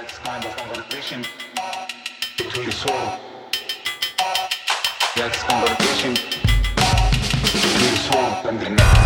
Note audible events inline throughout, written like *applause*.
That's kind of conversation between soul. That's conversation between soul and the mind.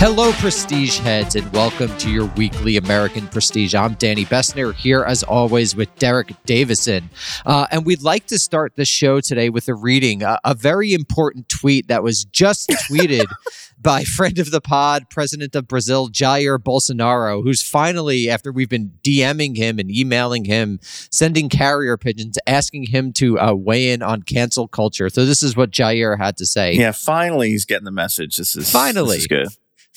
Hello, Prestige heads, and welcome to your weekly American Prestige. I'm Danny Bessner here, as always, with Derek Davison. Uh, and we'd like to start the show today with a reading, uh, a very important tweet that was just *laughs* tweeted by friend of the pod, president of Brazil, Jair Bolsonaro, who's finally, after we've been DMing him and emailing him, sending carrier pigeons, asking him to uh, weigh in on cancel culture. So this is what Jair had to say. Yeah, finally he's getting the message. This is Finally. this is good.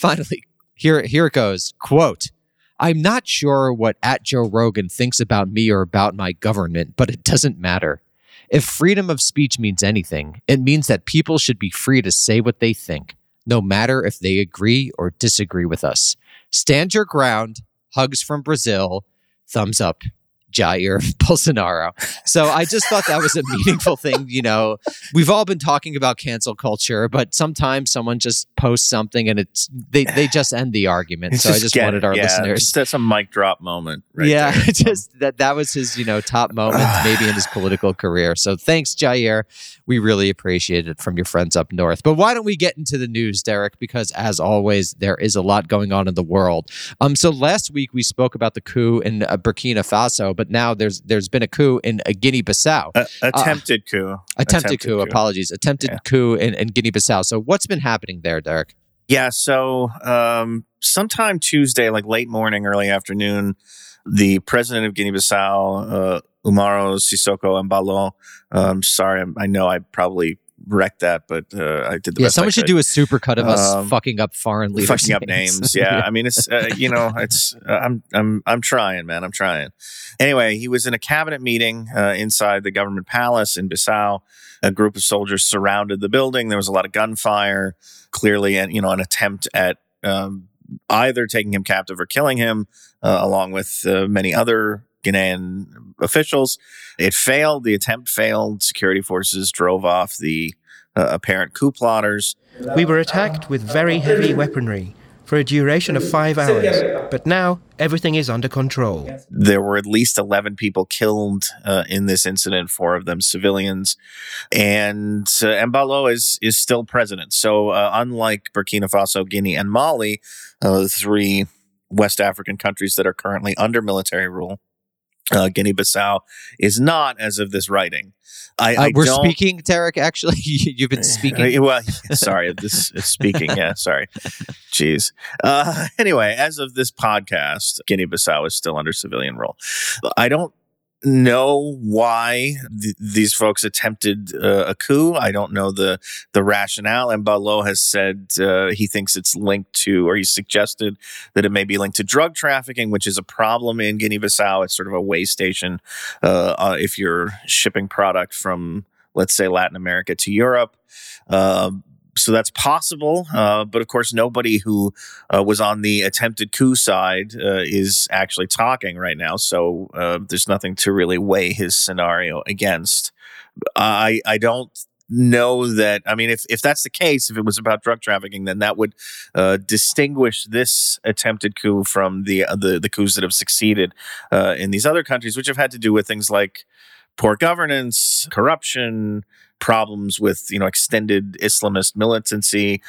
Finally, here here it goes. Quote. I'm not sure what at Joe Rogan thinks about me or about my government, but it doesn't matter. If freedom of speech means anything, it means that people should be free to say what they think, no matter if they agree or disagree with us. Stand your ground. Hugs from Brazil. Thumbs up. Jair *laughs* Bolsonaro. So I just thought that was a meaningful thing. You know, we've all been talking about cancel culture, but sometimes someone just posts something and it's they, they just end the argument. So I just wanted it. our yeah, listeners. Just, that's a mic drop moment. Right yeah, there. *laughs* just that that was his, you know, top moment *sighs* maybe in his political career. So thanks, Jair. We really appreciate it from your friends up north. But why don't we get into the news, Derek? Because as always, there is a lot going on in the world. Um, so last week we spoke about the coup in uh, Burkina Faso, but now there's there's been a coup in uh, Guinea-Bissau. A- attempted coup. attempted, coup, Apologies, attempted Yeah. coup in, in Guinea-Bissau. So what's been happening there, Derek? Yeah. So um, sometime Tuesday, like late morning, early afternoon, the president of Guinea-Bissau, uh, Umaro Sissoco Embalo. Um, sorry, I'm- I know I probably wrecked that, but uh, I did the yeah, best. someone I should could. do a supercut of us Um, fucking up foreign leaders. fucking up names. *laughs* Yeah, I mean, it's uh, you know, it's uh, I'm I'm I'm trying, man. I'm trying. Anyway, he was in a cabinet meeting uh, inside the government palace in Bissau. A group of soldiers surrounded the building. There was a lot of gunfire. Clearly, and you know, an attempt at um, either taking him captive or killing him, uh, along with uh, many other Ghanaian officials. It failed. The attempt failed. Security forces drove off the uh, apparent coup plotters. We were attacked with very heavy weaponry for a duration of five hours, but now everything is under control. There were at least 11 people killed uh, in this incident, four of them civilians. And uh, Embalo is, is still president. So, uh, unlike Burkina Faso, Guinea, and Mali, uh, three West African countries that are currently under military rule, uh, Guinea Bissau is not as of this writing. I, Uh, I we're speaking, Derek. Actually, *laughs* you've been speaking. *laughs* Well, sorry, this is speaking. Yeah, sorry. Jeez. Uh, *laughs* anyway, as of this podcast, Guinea-Bissau is still under civilian rule. I don't know why th- these folks attempted uh, a coup. I don't know the the rationale. Embalo has said uh, he thinks it's linked to, or he suggested that it may be linked to drug trafficking, which is a problem in Guinea-Bissau. It's sort of a way station uh, uh, if you're shipping product from, let's say, Latin America to Europe. So that's possible, uh, but of course, nobody who uh, was on the attempted coup side uh, is actually talking right now. So uh, there's nothing to really weigh his scenario against. I I don't know that. I mean, if if that's the case, if it was about drug trafficking, then that would uh, distinguish this attempted coup from the uh, the the coups that have succeeded uh, in these other countries, which have had to do with things like poor governance, corruption, problems with you know extended Islamist militancy.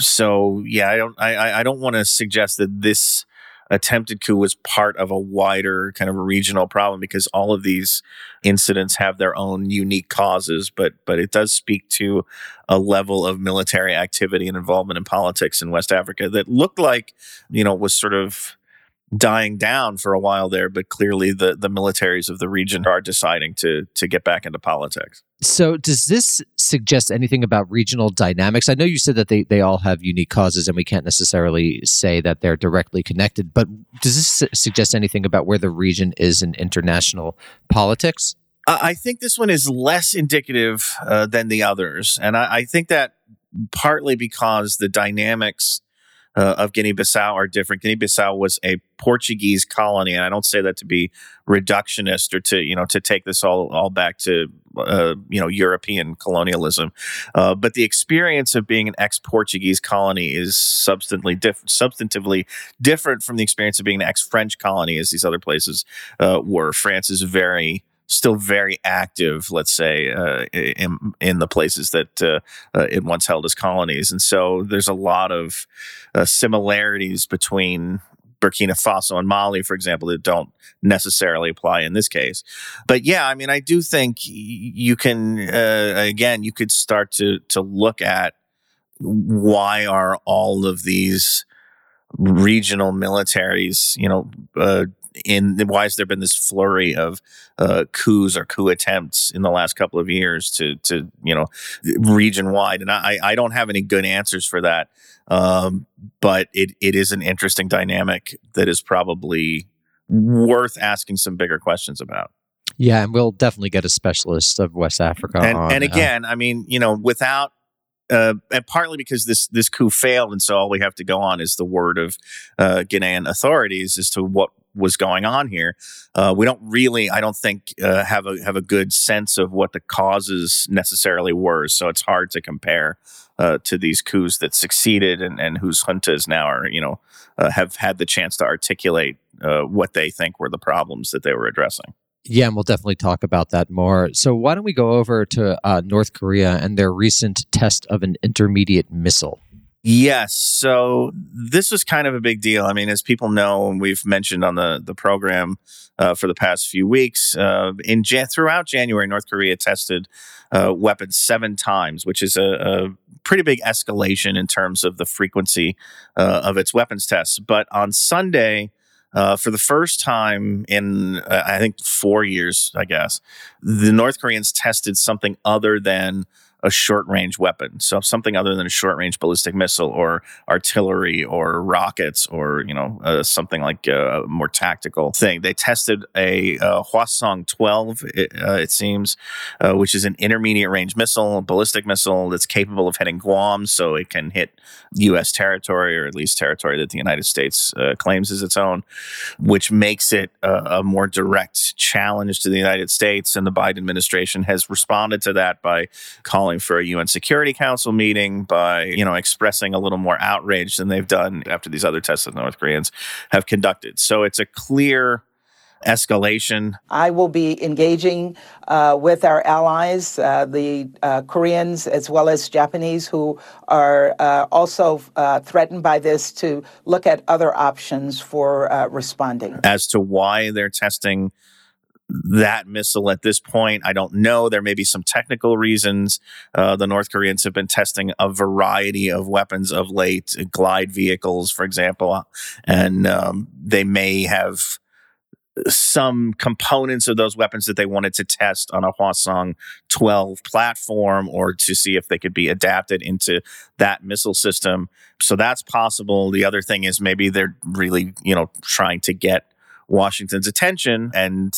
So yeah, I don't I I- don't want to suggest that this attempted coup was part of a wider kind of regional problem because all of these incidents have their own unique causes but but it does speak to a level of military activity and involvement in politics in West Africa that looked like you know was sort of dying down for a while there but clearly the the militaries of the region are deciding to to get back into politics So, does this suggest anything about regional dynamics? I know you said that they, they all have unique causes, and we can't necessarily say that they're directly connected, but does this su- suggest anything about where the region is in international politics? I I think this one is less indicative uh, than the others. And I, I think that partly because the dynamics uh, of Guinea-Bissau are different. Guinea-Bissau was a Portuguese colony, and I don't say that to be reductionist or to you know to take this all all back to uh, you know European colonialism. Uh, but the experience of being an ex-Portuguese colony is substantively different, substantively different from the experience of being an ex-French colony, as these other places uh, were. France is very still very active, let's say, uh, in, in the places that uh, uh, it once held as colonies. And so there's a lot of uh, similarities between Burkina Faso and Mali, for example, that don't necessarily apply in this case. But yeah, I mean, I do think you can, uh, again, you could start to, to look at why are all of these regional militaries, you know, uh, in why has there been this flurry of uh, coups or coup attempts in the last couple of years to to you know region wide and I I don't have any good answers for that um, but it it is an interesting dynamic that is probably worth asking some bigger questions about. Yeah and we'll definitely get a specialist of West Africa and, on, and uh, again I mean you know without uh, and partly because this this coup failed, and so all we have to go on is the word of uh, Ghanaian authorities as to what was going on here. Uh, we don't really, I don't think, uh, have a have a good sense of what the causes necessarily were. So it's hard to compare uh, to these coups that succeeded and, and whose juntas now are, you know, uh, have had the chance to articulate uh, what they think were the problems that they were addressing. Yeah, and we'll definitely talk about that more. So, why don't we go over to uh, North Korea and their recent test of an intermediate missile? Yes. So this was kind of a big deal. I mean, as people know, and we've mentioned on the the program uh, for the past few weeks, uh, in Jan- throughout January, North Korea tested uh, weapons seven times, which is a, a, pretty big escalation in terms of the frequency uh, of its weapons tests. But on Sunday. Uh, for the first time in, uh, I think, four years, I guess, the North Koreans tested something other than a short range weapon. So something other than a short range ballistic missile or artillery or rockets or, you know, uh, something like a more tactical thing. They tested a uh, Hwasong 12, it, uh, it seems, uh, which is an intermediate range missile, ballistic missile that's capable of hitting Guam so it can hit U.S. territory or at least territory that the United States uh, claims as its own, which makes it a more direct challenge to the United States. And the Biden administration has responded to that by calling calling for a UN Security Council meeting, by you know expressing a little more outrage than they've done after these other tests that the North Koreans have conducted. So it's a clear escalation. I will be engaging uh, with our allies, uh, the uh, Koreans as well as Japanese, who are uh, also uh, threatened by this, to look at other options for uh, responding. As to why they're testing that missile at this point. I don't know. There may be some technical reasons. Uh, the North Koreans have been testing a variety of weapons of late, glide vehicles, for example, and um, they may have some components of those weapons that they wanted to test on a Hwasong 12 platform or to see if they could be adapted into that missile system. So that's possible. The other thing is maybe they're really, you know, trying to get Washington's attention and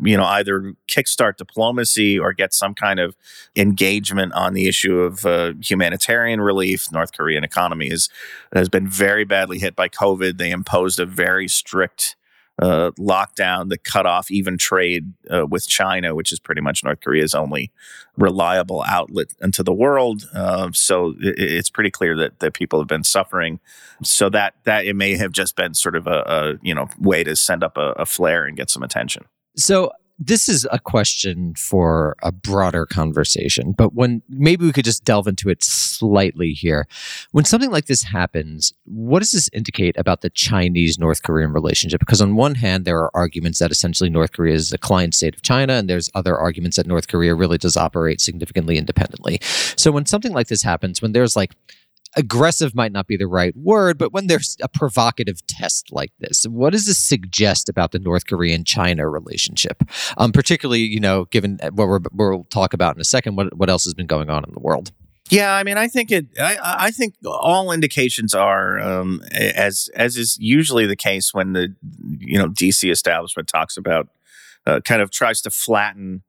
you know, either kickstart diplomacy or get some kind of engagement on the issue of uh, humanitarian relief. North Korean economy is, has been very badly hit by COVID. They imposed a very strict uh, lockdown that cut off even trade uh, with China, which is pretty much North Korea's only reliable outlet into the world. Uh, so it, it's pretty clear that that people have been suffering. So that that it may have just been sort of a, a you know way to send up a, a flare and get some attention. So this is a question for a broader conversation, but when maybe we could just delve into it slightly here. When something like this happens, what does this indicate about the Chinese North Korean relationship? Because on one hand, there are arguments that essentially North Korea is a client state of China, and there's other arguments that North Korea really does operate significantly independently. So when something like this happens, when there's like aggressive might not be the right word, but when there's a provocative test like this, what does this suggest about the North Korean China relationship? Um, particularly, you know, given what we're, we'll talk about in a second, what, what else has been going on in the world? Yeah, I mean, I think it. I, I think all indications are, um, as as is usually the case when the you know DC establishment talks about, uh, kind of tries to flatten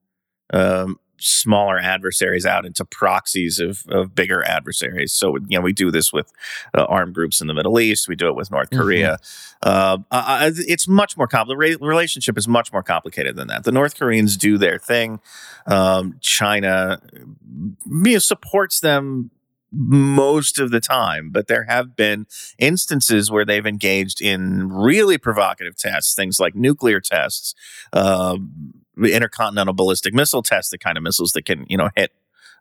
um, smaller adversaries out into proxies of, of bigger adversaries. So, you know, we do this with uh, armed groups in the Middle East. We do it with North Mhm. Korea. Uh, uh, it's much more complicated. The relationship is much more complicated than that. The North Koreans do their thing. Um, China you know, supports them most of the time, but there have been instances where they've engaged in really provocative tests, things like nuclear tests, intercontinental ballistic missile tests, the kind of missiles that can, you know, hit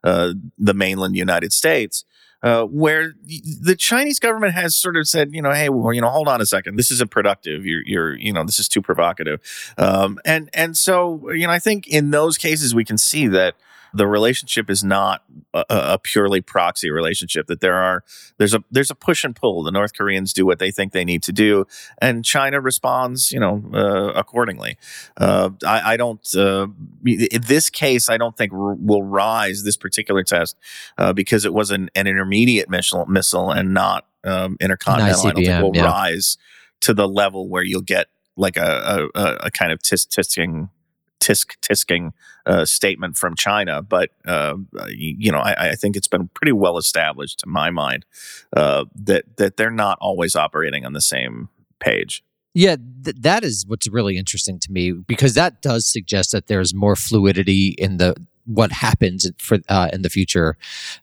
uh, the mainland United States. Uh, where the Chinese government has sort of said, you know, hey, well, you know, hold on a second, this isn't productive. You're, you're, you know, this is too provocative, um, and and so, you know, I think in those cases we can see that the relationship is not a, a purely proxy relationship. That there are there's a there's a push and pull. The North Koreans do what they think they need to do, and China responds, you know, uh, accordingly. Uh, I, I don't. Uh, in this case, I don't think r- will rise this particular test uh, because it was an, an intermediate missile, missile and not um, intercontinental. I don't think will yeah. rise to the level where you'll get like a a, a, kind of tisk tisking tisk tisking uh, statement from China, but uh, you, know, I, I think it's been pretty well established, to my mind, uh, that that they're not always operating on the same page. Yeah, th- that is what's really interesting to me because that does suggest that there's more fluidity in the what happens for uh, in the future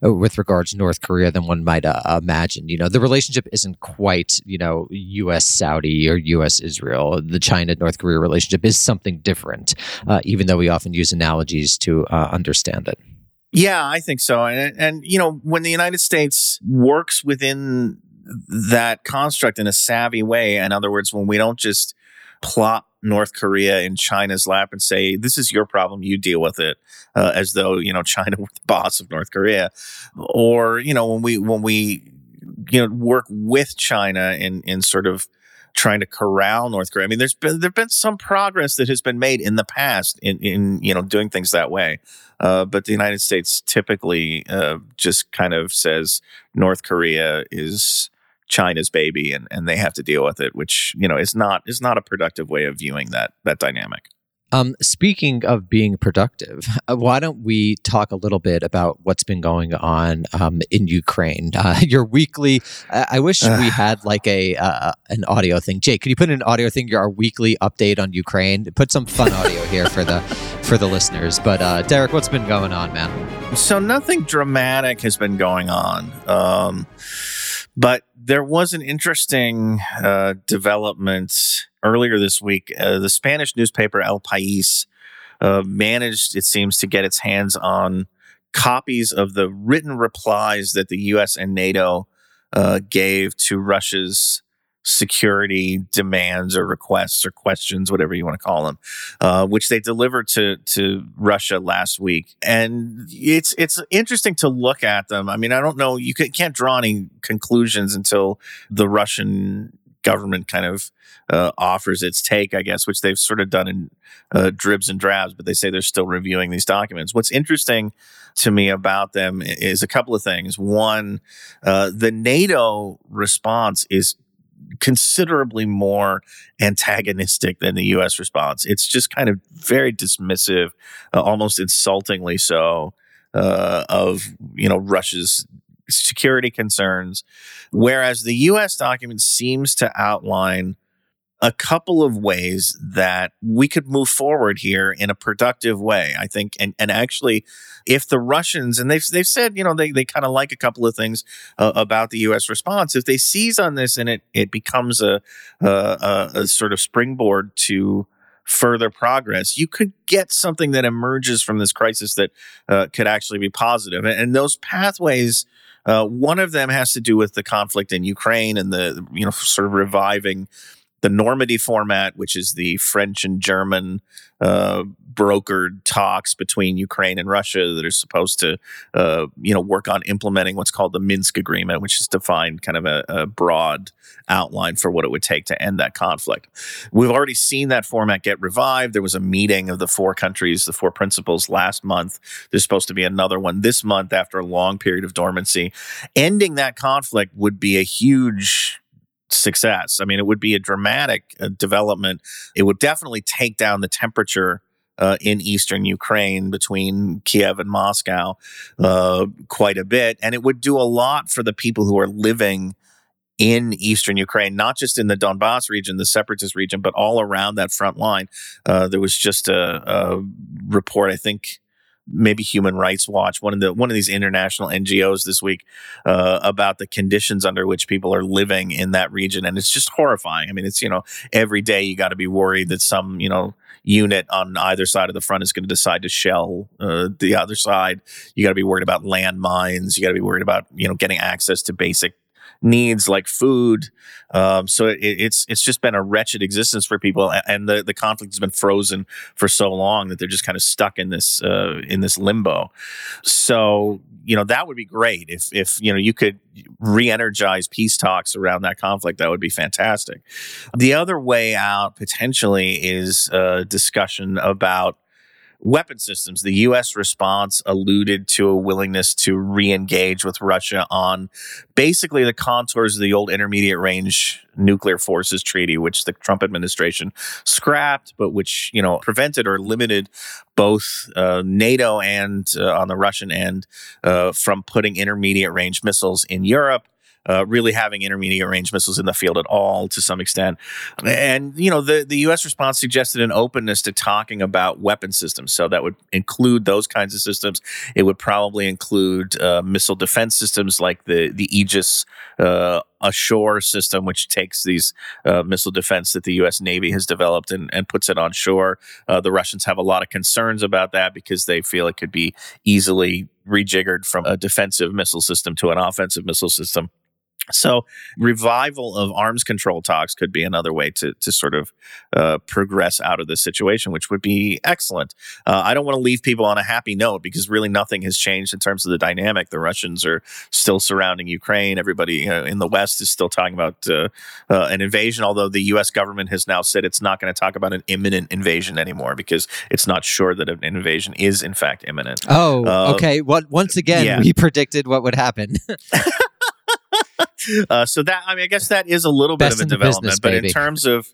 uh, with regards to North Korea than one might uh, imagine. You know, the relationship isn't quite you know U.S. Saudi or U.S. Israel. The China North Korea relationship is something different, uh, even though we often use analogies to uh, understand it. Yeah, I think so. And and you know, when the United States works within that construct in a savvy way, in other words, when we don't just plop North Korea in China's lap and say, "This is your problem, you deal with it," uh, as though you know *laughs* China were the boss of North Korea, or you know when we when we you know work with China in in sort of trying to corral North Korea. I mean, there's been there've been some progress that has been made in the past in in you know doing things that way, uh, but the United States typically uh, just kind of says North Korea is China's baby and and they have to deal with it, which you know is not is not a productive way of viewing that that dynamic. Um, speaking of being productive, *laughs* uh, why don't we talk a little bit about what's been going on um, in Ukraine? *laughs* Uh, your weekly. I, I wish *sighs* we had like a uh, an audio thing. Jake, could you put in an audio thing? Your weekly update on Ukraine. Put some fun audio here for the *laughs* for the listeners. But uh, Derek, what's been going on, man? So nothing dramatic has been going on. Um, but there was an interesting uh, development earlier this week. Uh, the Spanish newspaper El País uh, managed, it seems, to get its hands on copies of the written replies that the U.S. and NATO uh, gave to Russia's security demands or requests or questions, whatever you want to call them, uh, which they delivered to to Russia last week. And it's it's interesting to look at them. I mean, I don't know. You can, can't draw any conclusions until the Russian government kind of uh, offers its take, I guess, which they've sort of done in uh, dribs and drabs, but they say they're still reviewing these documents. What's interesting to me about them is a couple of things. One, uh, the NATO response is considerably more antagonistic than the U.S. response. It's just kind of very dismissive, uh, almost insultingly so, uh, of you know Russia's security concerns, whereas the U.S. document seems to outline a couple of ways that we could move forward here in a productive way. I think, and and actually, if the Russians and they've they've said you know they they kind of like a couple of things uh, about the U.S. response. If they seize on this and it it becomes a a, a, sort of springboard to further progress, you could get something that emerges from this crisis that uh, could actually be positive. And, and those pathways. Uh, one of them has to do with the conflict in Ukraine and the you know sort of reviving the Normandy format, which is the French and German uh, brokered talks between Ukraine and Russia that are supposed to, uh, you know, work on implementing what's called the Minsk Agreement, which is defined kind of a, a, broad outline for what it would take to end that conflict. We've already seen that format get revived. There was a meeting of the four countries, the four principals last month. There's supposed to be another one this month after a long period of dormancy. Ending that conflict would be a huge success. I mean, it would be a dramatic uh, development. It would definitely take down the temperature uh, in eastern Ukraine between Kiev and Moscow uh, quite a bit. And it would do a lot for the people who are living in eastern Ukraine, not just in the Donbass region, the separatist region, but all around that front line. Uh, there was just a, a report, I think maybe Human Rights Watch, one of the one of these international NGOs this week uh, about the conditions under which people are living in that region, and it's just horrifying. I mean, it's you know every day you got to be worried that some you know unit on either side of the front is going to decide to shell uh, the other side. You got to be worried about landmines. You got to be worried about you know getting access to basic needs like food. Um, so it, it's it's just been a wretched existence for people, and the, the conflict has been frozen for so long that they're just kind of stuck in this uh, in this limbo. So you know that would be great if if you know you could re-energize peace talks around that conflict. That would be fantastic. The other way out potentially is a discussion about weapon systems. The U.S. response alluded to a willingness to re engage with Russia on basically the contours of the old intermediate range nuclear forces treaty, which the Trump administration scrapped, but which, you know, prevented or limited both uh, NATO and uh, on the Russian end uh, from putting intermediate range missiles in Europe uh, really having intermediate range missiles in the field at all to some extent. And, you know, the, the U.S. response suggested an openness to talking about weapon systems. So that would include those kinds of systems. It would probably include uh, missile defense systems like the, the Aegis uh, ashore system, which takes these uh, missile defense that the U.S. Navy has developed and, and puts it on shore. Uh, the Russians have a lot of concerns about that because they feel it could be easily rejiggered from a defensive missile system to an offensive missile system. So, revival of arms control talks could be another way to to sort of uh, progress out of this situation, which would be excellent. Uh, I don't want to leave people on a happy note because really nothing has changed in terms of the dynamic. The Russians are still surrounding Ukraine. Everybody you know, in the West is still talking about uh, uh an invasion, although the U.S. government has now said it's not going to talk about an imminent invasion anymore because it's not sure that an invasion is in fact imminent. Oh, uh, okay. What once again yeah. we predicted what would happen. *laughs* uh, so that I mean, I guess that is a little Best bit of a development, business, but in terms of,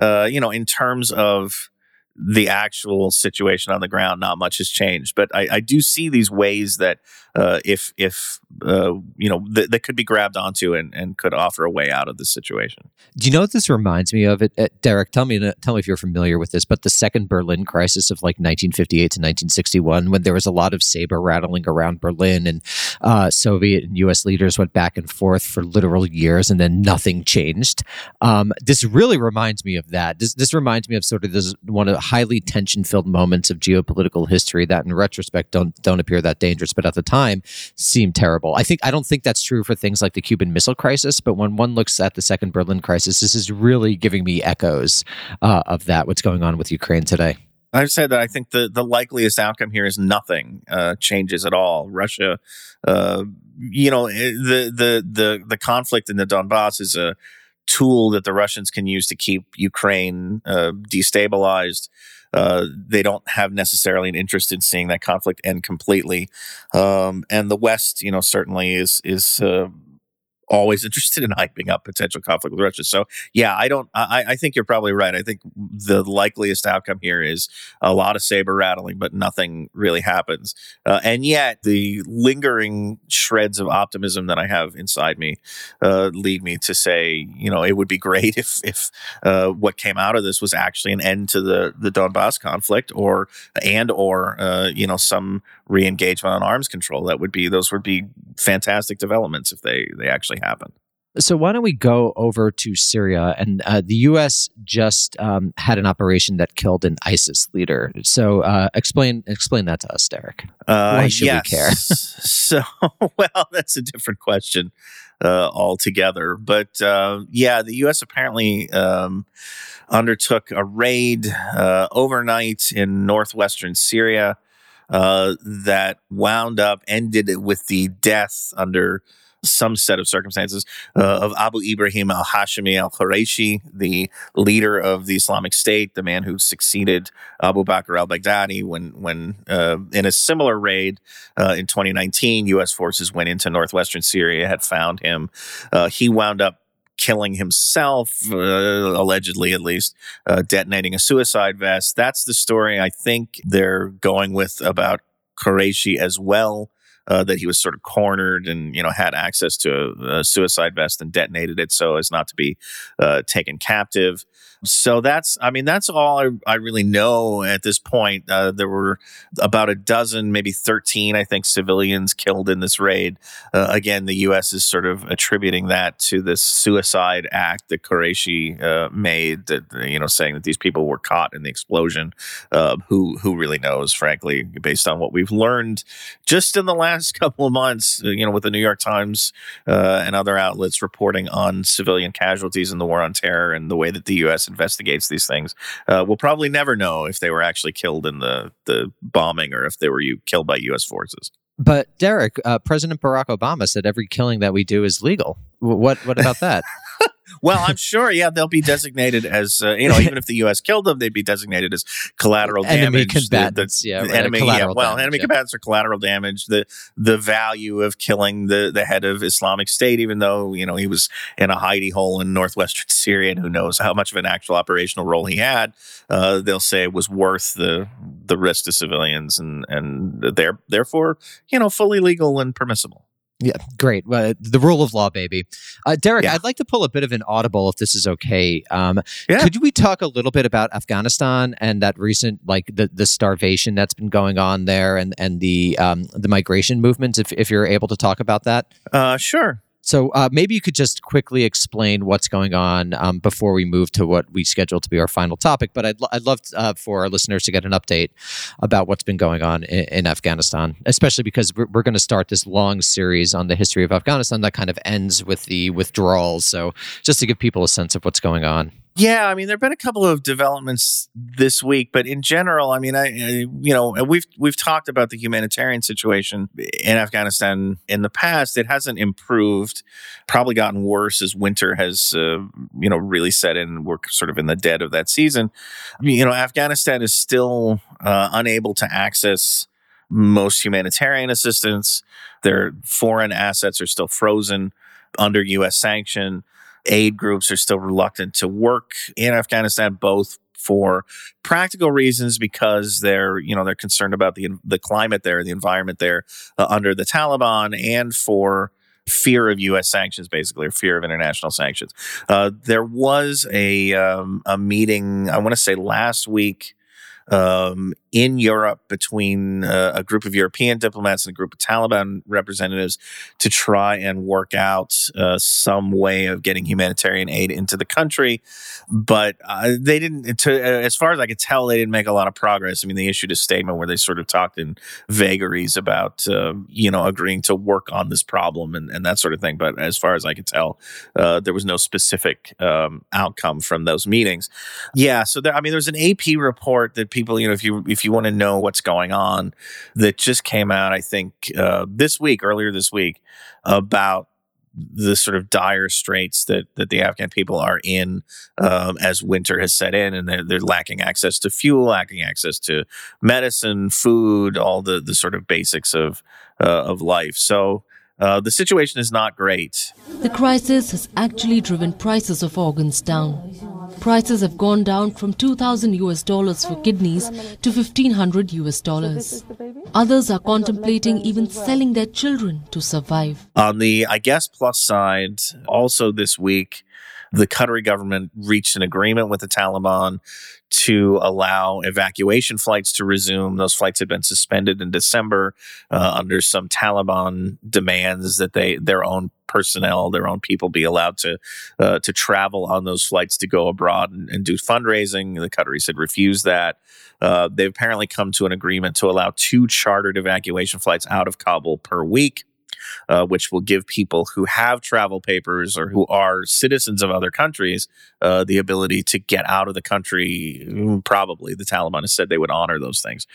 uh, you know, in terms of the actual situation on the ground, not much has changed. But I, I do see these ways that uh, if if uh, you know th- that could be grabbed onto and, and could offer a way out of the situation. Do you know what this reminds me of? It, Derek, tell me tell me if you're familiar with this. But the second Berlin crisis of like 1958 to 1961, when there was a lot of saber rattling around Berlin, and uh, Soviet and U.S. leaders went back and forth for literal years, and then nothing changed. Um, this really reminds me of that. This this reminds me of sort of this one of highly tension filled moments of geopolitical history that, in retrospect, don't don't appear that dangerous, but at the time time seemed terrible. I think I don't think that's true for things like the Cuban Missile Crisis, but when one looks at the Second Berlin Crisis, this is really giving me echoes uh, of that. What's going on with Ukraine today? I've said that I think the, the likeliest outcome here is nothing uh, changes at all. Russia, uh, you know, eh, the the the the conflict in the Donbass is a tool that the Russians can use to keep Ukraine uh, destabilized. Uh, they don't have necessarily an interest in seeing that conflict end completely. Um, and the West, you know, certainly is is uh, always *laughs* interested in hyping up potential conflict with Russia. So yeah, I don't. I, I think you're probably right. I think the likeliest outcome here is a lot of saber rattling, but nothing really happens. Uh, and yet, the lingering shreds of optimism that I have inside me uh, lead me to say, you know, it would be great if if uh, what came out of this was actually an end to the the Donbass conflict, or and or uh, you know some re-engagement on arms control. That would be those would be fantastic developments if they they actually happen. So why don't we go over to Syria? And uh, the U.S. just um, had an operation that killed an ISIS leader. So uh, explain explain that to us, Derek. Uh, why should yes. we care? *laughs* so *laughs* well, that's a different question uh, altogether. But uh, yeah, the U.S. apparently um, undertook a raid uh, overnight in northwestern Syria that wound up ended with the death under some set of circumstances uh, of Abu Ibrahim al Hashimi al Quraishi, the leader of the Islamic State, the man who succeeded Abu Bakr al Baghdadi when, when uh, in a similar raid uh, in 2019, U.S. forces went into northwestern Syria, had found him. Uh, he wound up killing himself, uh, allegedly at least, uh, detonating a suicide vest. That's the story I think they're going with about Quraishi as well. Uh, that he was sort of cornered and you know had access to a, a, suicide vest and detonated it so as not to be uh, taken captive. So that's, I mean, that's all I, I really know at this point. Uh, there were about a dozen, maybe 13, I think, civilians killed in this raid. Uh, again, the U.S. is sort of attributing that to this suicide act that Quraishi uh, made, that, you know, saying that these people were caught in the explosion. Uh, who, who really knows, frankly, based on what we've learned just in the last *laughs* couple of months, uh, you know, with the New York Times uh, and other outlets reporting on civilian casualties in the war on terror and the way that the U.S investigates these things, uh, we'll probably never know if they were actually killed in the the bombing or if they were u- killed by U.S. forces. But Derek, uh, President Barack Obama said every killing that we do is legal. What what about that? *laughs* well, I'm sure. Yeah, they'll be designated as uh, you know, even if the U.S. killed them, they'd be designated as collateral enemy damage. Combatants, the, the, yeah, right, enemy. Yeah, well, damage, enemy yeah. combatants are collateral damage. The the value of killing the the head of Islamic State, even though you know he was in a hidey hole in northwestern *laughs* Syria, and who knows how much of an actual operational role he had, uh, they'll say it was worth the the risk to civilians, and and they're therefore you know fully legal and permissible. Yeah, great. Well, the rule of law, baby. Uh, Derek, Yeah. I'd like to pull a bit of an audible if this is okay. Um, Yeah. Could we talk a little bit about Afghanistan and that recent, like the, the starvation that's been going on there, and and the um, the migration movement? If if you're able to talk about that. Uh, sure. So uh, maybe you could just quickly explain what's going on um, before we move to what we scheduled to be our final topic. But I'd, lo- I'd love uh, for our listeners to get an update about what's been going on in, in Afghanistan, especially because we're, we're going to start this long series on the history of Afghanistan that kind of ends with the withdrawals. So just to give people a sense of what's going on. Yeah, I mean, there've been a couple of developments this week, but in general, I mean, I, I you know we've we've talked about the humanitarian situation in Afghanistan in the past. It hasn't improved, probably gotten worse as winter has uh, you know really set in. We're sort of in the dead of that season. You know, Afghanistan is still uh, unable to access most humanitarian assistance. Their foreign assets are still frozen under U.S. sanction aid groups are still reluctant to work in Afghanistan, both for practical reasons because they're you know they're concerned about the the climate there, the environment there uh, under the Taliban, and for fear of U.S. sanctions, basically, or fear of international sanctions. Uh, there was a um, a meeting I want to say last week. Um, in Europe, between uh, a group of European diplomats and a group of Taliban representatives, to try and work out uh, some way of getting humanitarian aid into the country. But uh, they didn't, to, uh, as far as I could tell, they didn't make a lot of progress. I mean, they issued a statement where they sort of talked in vagaries about, uh, you know, agreeing to work on this problem and, and that sort of thing. But as far as I could tell, uh, there was no specific um, outcome from those meetings. Yeah, so there, I mean, there's an AP report that people, you know, if you if you want to know what's going on, that just came out, I think, uh, this week, earlier this week, about the sort of dire straits that that the Afghan people are in um, as winter has set in, and they're, they're lacking access to fuel, lacking access to medicine, food, all the the sort of basics of uh, of life. So. Uh, the situation is not great. The crisis has actually driven prices of organs down. Prices have gone down from 2000 US dollars for kidneys to 1500 US dollars. Others are contemplating even selling their children to survive. On the, I guess, plus side, also this week, the Qatari government reached an agreement with the Taliban to allow evacuation flights to resume. Those flights had been suspended in December uh, under some Taliban demands that they their own personnel, their own people, be allowed to uh, to travel on those flights to go abroad and, and do fundraising. The Qataris had refused that. Uh, they've apparently come to an agreement to allow two chartered evacuation flights out of Kabul per week uh, which will give people who have travel papers or who are citizens of other countries uh, the ability to get out of the country. Mm, Probably the Taliban has said they would honor those things.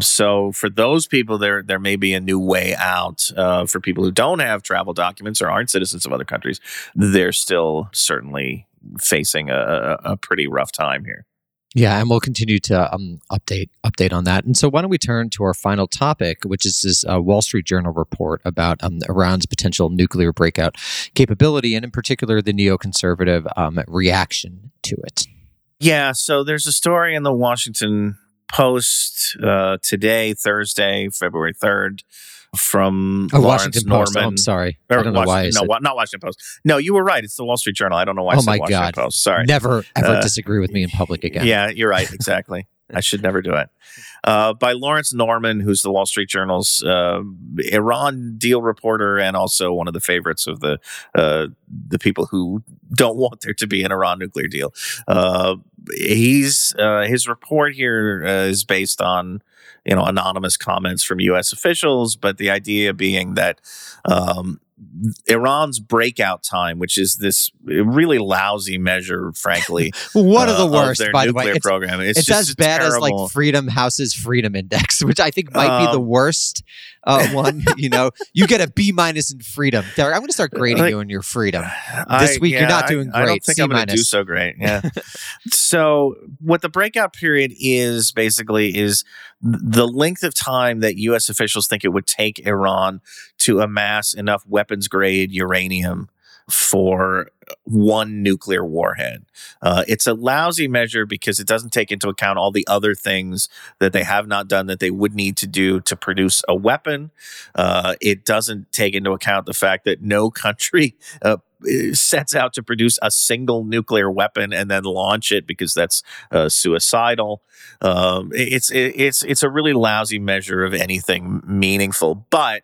So for those people, there there may be a new way out. Uh, for people who don't have travel documents or aren't citizens of other countries, they're still certainly facing a, a, a pretty rough time here. Yeah, and we'll continue to um, update update on that. And so, why don't we turn to our final topic, which is this uh, Wall Street Journal report about um, Iran's potential nuclear breakout capability, and in particular, the neoconservative um, reaction to it. Yeah, so there's a story in the Washington Post uh, today, Thursday, February third, from Oh, Laurence Washington Norman. Post. Oh, I'm sorry. Or I don't know why. No, not Washington Post. No, you were right. It's the Wall Street Journal. I don't know why. I Oh said my Washington God. Post. Sorry. Never ever Uh, disagree with me in public again. Yeah, you're right. Exactly. I should never do it. Uh, by Laurence Norman, who's the Wall Street Journal's uh, Iran deal reporter and also one of the favorites of the uh, the people who don't want there to be an Iran nuclear deal. Uh, he's uh, his report here uh, is based on you know anonymous comments from U.S. officials, but the idea being that. Um, Iran's breakout time, which is this really lousy measure, frankly, *laughs* One of uh, the worst, their by the way. nuclear It's, program. It's it's just as bad as like Freedom House's Freedom Index, *laughs* which I think might be the Um, worst uh, one. *laughs* You know, you get a B minus in Freedom. Derek, I'm going to start grading Like- you in your Freedom. I- This week you're not I- doing I, don't great. think C I'm going to do so great. Yeah. *laughs* so what the breakout period is basically is the length of time that U.S. officials think it would take Iran to amass enough weapons grade uranium for one nuclear warhead. Uh, it's a lousy measure because it doesn't take into account all the other things that they have not done that they would need to do to produce a weapon. Uh, it doesn't take into account the fact that no *laughs* country uh, sets out to produce a single nuclear weapon and then launch it because that's uh, suicidal. Um, it's it's it's a really lousy measure of anything meaningful, but.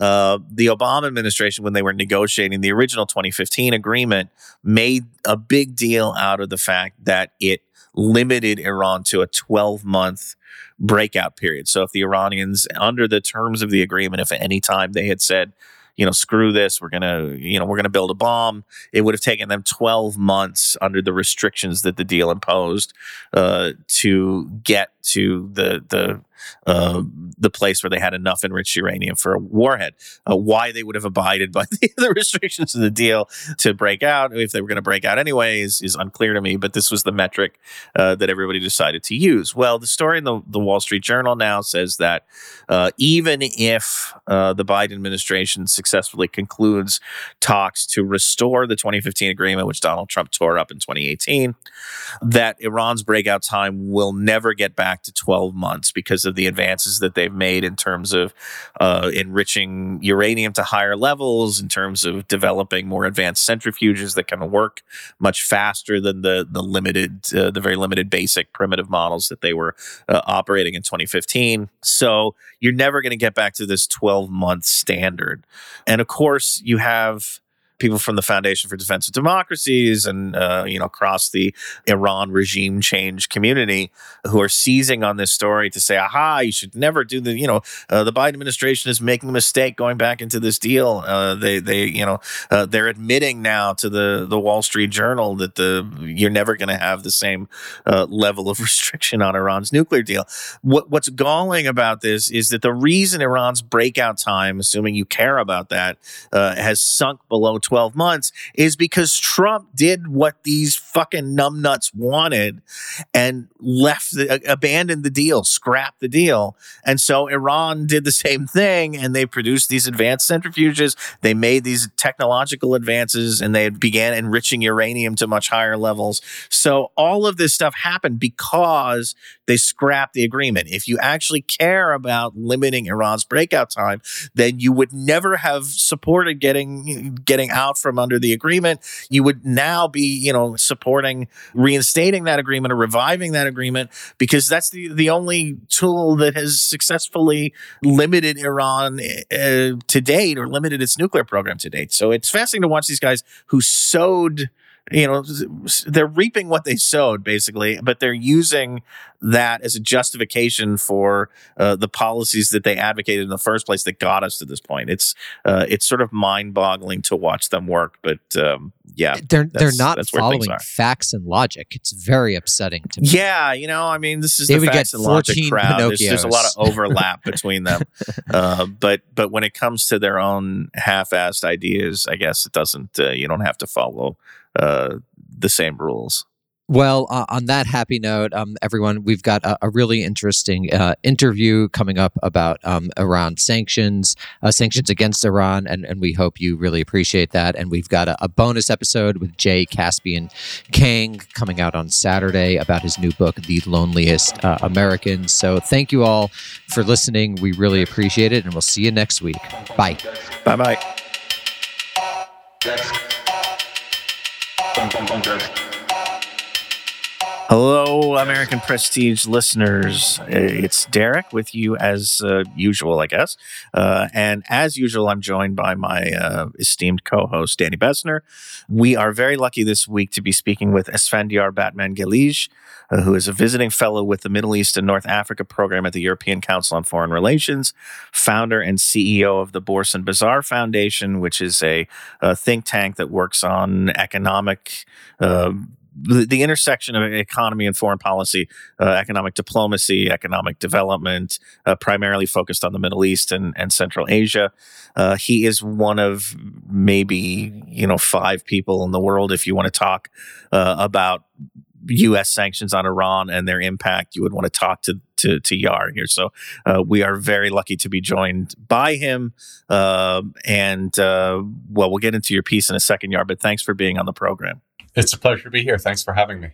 Uh, the Obama administration, when they were negotiating the original 2015 agreement, made a big deal out of the fact that it limited Iran to a 12 month breakout period. So if the Iranians, under the terms of the agreement, if at any time they had said, you know, screw this, we're gonna, you know, we're gonna build a bomb, it would have taken them 12 months under the restrictions that the deal imposed uh, to get to the the uh, the place where they had enough enriched uranium for a warhead. Uh, why they would have abided by *laughs* the, the restrictions of the deal to break out, if they were going to break out anyway, is, is unclear to me. But this was the metric uh, that everybody decided to use. Well, the story in the, the Wall Street Journal now says that uh, even if uh, the Biden administration successfully concludes talks to restore the 2015 agreement, which Donald Trump tore up in 2018, that Iran's breakout time will never get back to 12 months because of the advances that they've made in terms of uh, enriching uranium to higher levels, in terms of developing more advanced centrifuges that can work much faster than the the limited, uh, the very limited basic primitive models that they were uh, operating in 2015. So you're never going to get back to this 12 month standard, and of course you have people from the Foundation for Defense of Democracies and uh, you know across the Iran regime change community who are seizing on this story to say, "Aha! You should never do the you know uh, the Biden administration is making a mistake going back into this deal." Uh, they they you know uh, they're admitting now to the the Wall Street Journal that the you're never going to have the same uh, level of *laughs* restriction on Iran's nuclear deal. What what's galling about this is that the reason Iran's breakout time, assuming you care about that, uh, has sunk below 12 months is because Trump did what these fucking numbnuts wanted and left, the, uh, abandoned the deal, scrapped the deal. And so Iran did the same thing and they produced these advanced centrifuges. They made these technological advances and they began enriching uranium to much higher levels. So all of this stuff happened because they scrapped the agreement. If you actually care about limiting Iran's breakout time, then you would never have supported getting getting out from under the agreement. You would now be, you know, supporting reinstating that agreement or reviving that agreement because that's the the only tool that has successfully limited Iran uh, to date or limited its nuclear program to date. So it's fascinating to watch these guys who sowed you know they're reaping what they sowed basically but they're using that as a justification for uh, the policies that they advocated in the first place that got us to this point. It's uh, it's sort of mind-boggling to watch them work but um, yeah They're they're not that's where things following facts and logic. It's very upsetting to me. yeah you know i mean this is They the would facts get and logic 14 crowd. There's, there's a lot of overlap between them. *laughs* Uh, but but when it comes to their own half-assed ideas i guess it doesn't uh, you don't have to follow uh, the same rules Well, uh, on that happy note, um, everyone, we've got a, a really interesting uh, interview coming up about um, Iran sanctions, uh, sanctions against Iran, and, and we hope you really appreciate that. And we've got a, a bonus episode with Jay Caspian Kang coming out on Saturday about his new book, The Loneliest uh, Americans. So thank you all for listening. We really appreciate it, and we'll see you next week. Bye. Bye bye. That's. Hello, American Prestige listeners. It's Derek with you as uh, usual, I guess. Uh, and as usual, I'm joined by my uh, esteemed co host, Danny Bessner. We are very lucky this week to be speaking with Esfandyar Batman Gelij, uh, who is a visiting fellow with the Middle East and North Africa program at the European Council on Foreign Relations, founder and CEO of the Bourse and Bazaar Foundation, which is a, a think tank that works on economic. The, the intersection of economy and foreign policy, uh, economic diplomacy, economic development, uh, primarily focused on the Middle East and, and Central Asia. Uh, he is one of maybe you know five people in the world, if you want to talk uh, about U.S. sanctions on Iran and their impact, you would want to talk to to, to Yar here. So uh, we are very lucky to be joined by him. Uh, and uh, well, we'll get into your piece in a second, Yar. But thanks for being on the program. It's a pleasure to be here. Thanks for having me.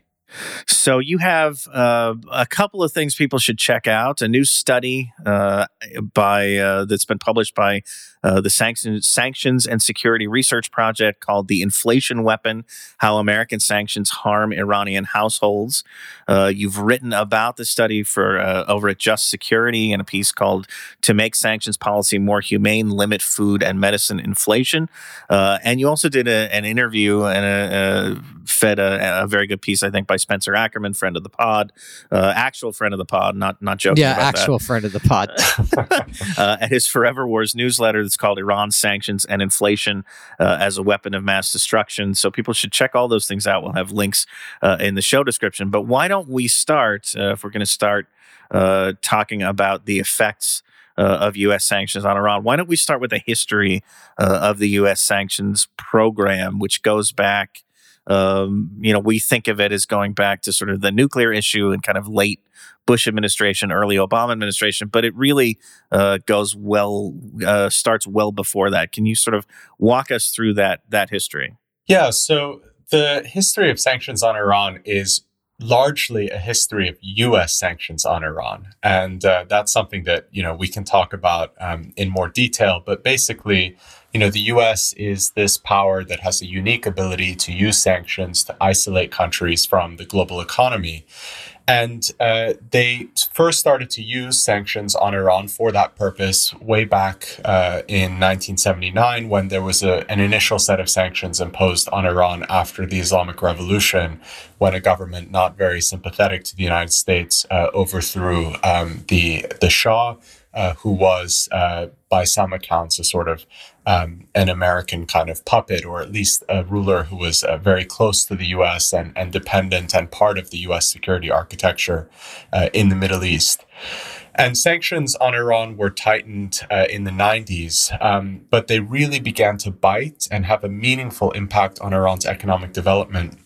So you have uh, a couple of things people should check out. A new study uh, by uh, that's been published by uh, the Sanctions, Sanctions and Security Research Project called "The Inflation Weapon: How American Sanctions Harm Iranian Households." Uh, you've written about the study for uh, over at Just Security in a piece called "To Make Sanctions Policy More Humane: Limit Food and Medicine Inflation," and you also did a, an interview and a, a fed a, a very good piece, I think, by Spencer Ackerman, friend of the pod, uh, actual friend of the pod, not not joking. Yeah, actual friend of the pod. *laughs* uh, at his Forever Wars newsletter that's called Iran Sanctions and Inflation uh, as a Weapon of Mass Destruction. So people should check all those things out. We'll have links uh, in the show description. But why don't we start, uh, if we're going to start uh, talking about the effects uh, of U.S. sanctions on Iran. Why don't we start with the history uh, of the U.S. sanctions program, which goes back um, you know, we think of it as going back to sort of the nuclear issue and kind of late Bush administration, early Obama administration, but it really uh, goes well, uh, starts well before that. Can you sort of walk us through that that history? Yeah. So the history of sanctions on Iran is largely a history of U.S. sanctions on Iran, and uh, that's something that you know we can talk about um, in more detail. But basically, you know, the US is this power that has a unique ability to use sanctions to isolate countries from the global economy. And uh, they first started to use sanctions on Iran for that purpose way back uh, in 1979 when there was a, an initial set of sanctions imposed on Iran after the Islamic Revolution, when a government not very sympathetic to the United States uh, overthrew um, the, the Shah uh, who was, uh, by some accounts, a sort of um, an American kind of puppet, or at least a ruler who was uh, very close to the U.S. and, and dependent and part of the U.S. security architecture uh, in the Middle East. And sanctions on Iran were tightened uh, in the 90s, um, but they really began to bite and have a meaningful impact on Iran's economic development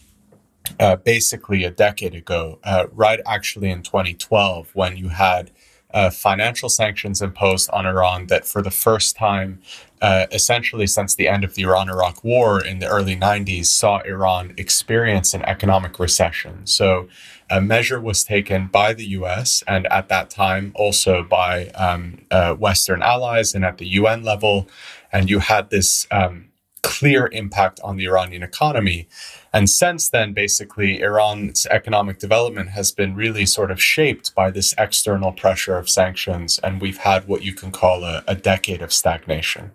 uh, basically a decade ago, uh, right actually in 2012, when you had uh, financial sanctions imposed on Iran that, for the first time, uh, essentially since the end of the Iran Iraq War in the early 90s, saw Iran experience an economic recession. So, a measure was taken by the US and at that time also by um, uh, Western allies and at the UN level. And you had this um, clear impact on the Iranian economy. And since then, basically, Iran's economic development has been really sort of shaped by this external pressure of sanctions. And we've had what you can call a, a decade of stagnation.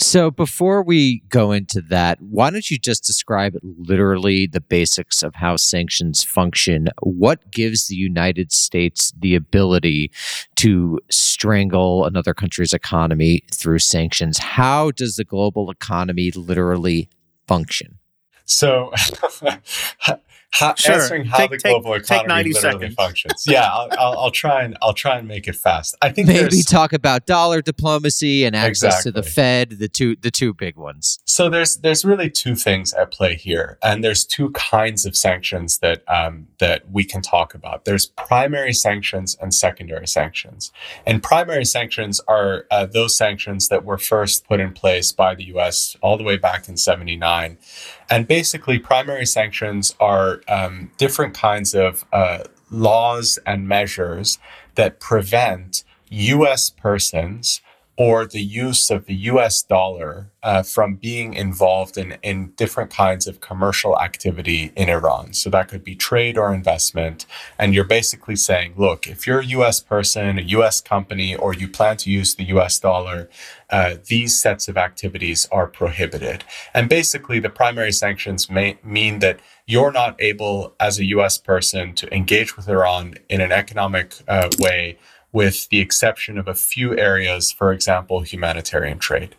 So before we go into that, why don't you just describe literally the basics of how sanctions function? What gives the United States the ability to strangle another country's economy through sanctions? How does the global economy literally function? So, *laughs* how, Sure. answering how Take- the global take economy 90 literally seconds. functions. Yeah, I'll, I'll, I'll try and I'll try and make it fast. I think Maybe talk about dollar diplomacy and access to the Fed, the two the two big ones. So there's there's really two things at play here, and there's two kinds of sanctions that um, that we can talk about. There's primary sanctions and secondary sanctions. And primary sanctions are uh, those sanctions that were first put in place by the U.S. all the way back in '79, and basically primary sanctions are um, different kinds of uh, laws and measures that prevent U.S. persons or the use of the US dollar uh, from being involved in, in different kinds of commercial activity in Iran. So that could be trade or investment. And you're basically saying, look, if you're a US person, a US company, or you plan to use the US dollar, uh, these sets of activities are prohibited. And basically, the primary sanctions may mean that you're not able, as a US person, to engage with Iran in an economic uh, way with the exception of a few areas, for example, humanitarian trade.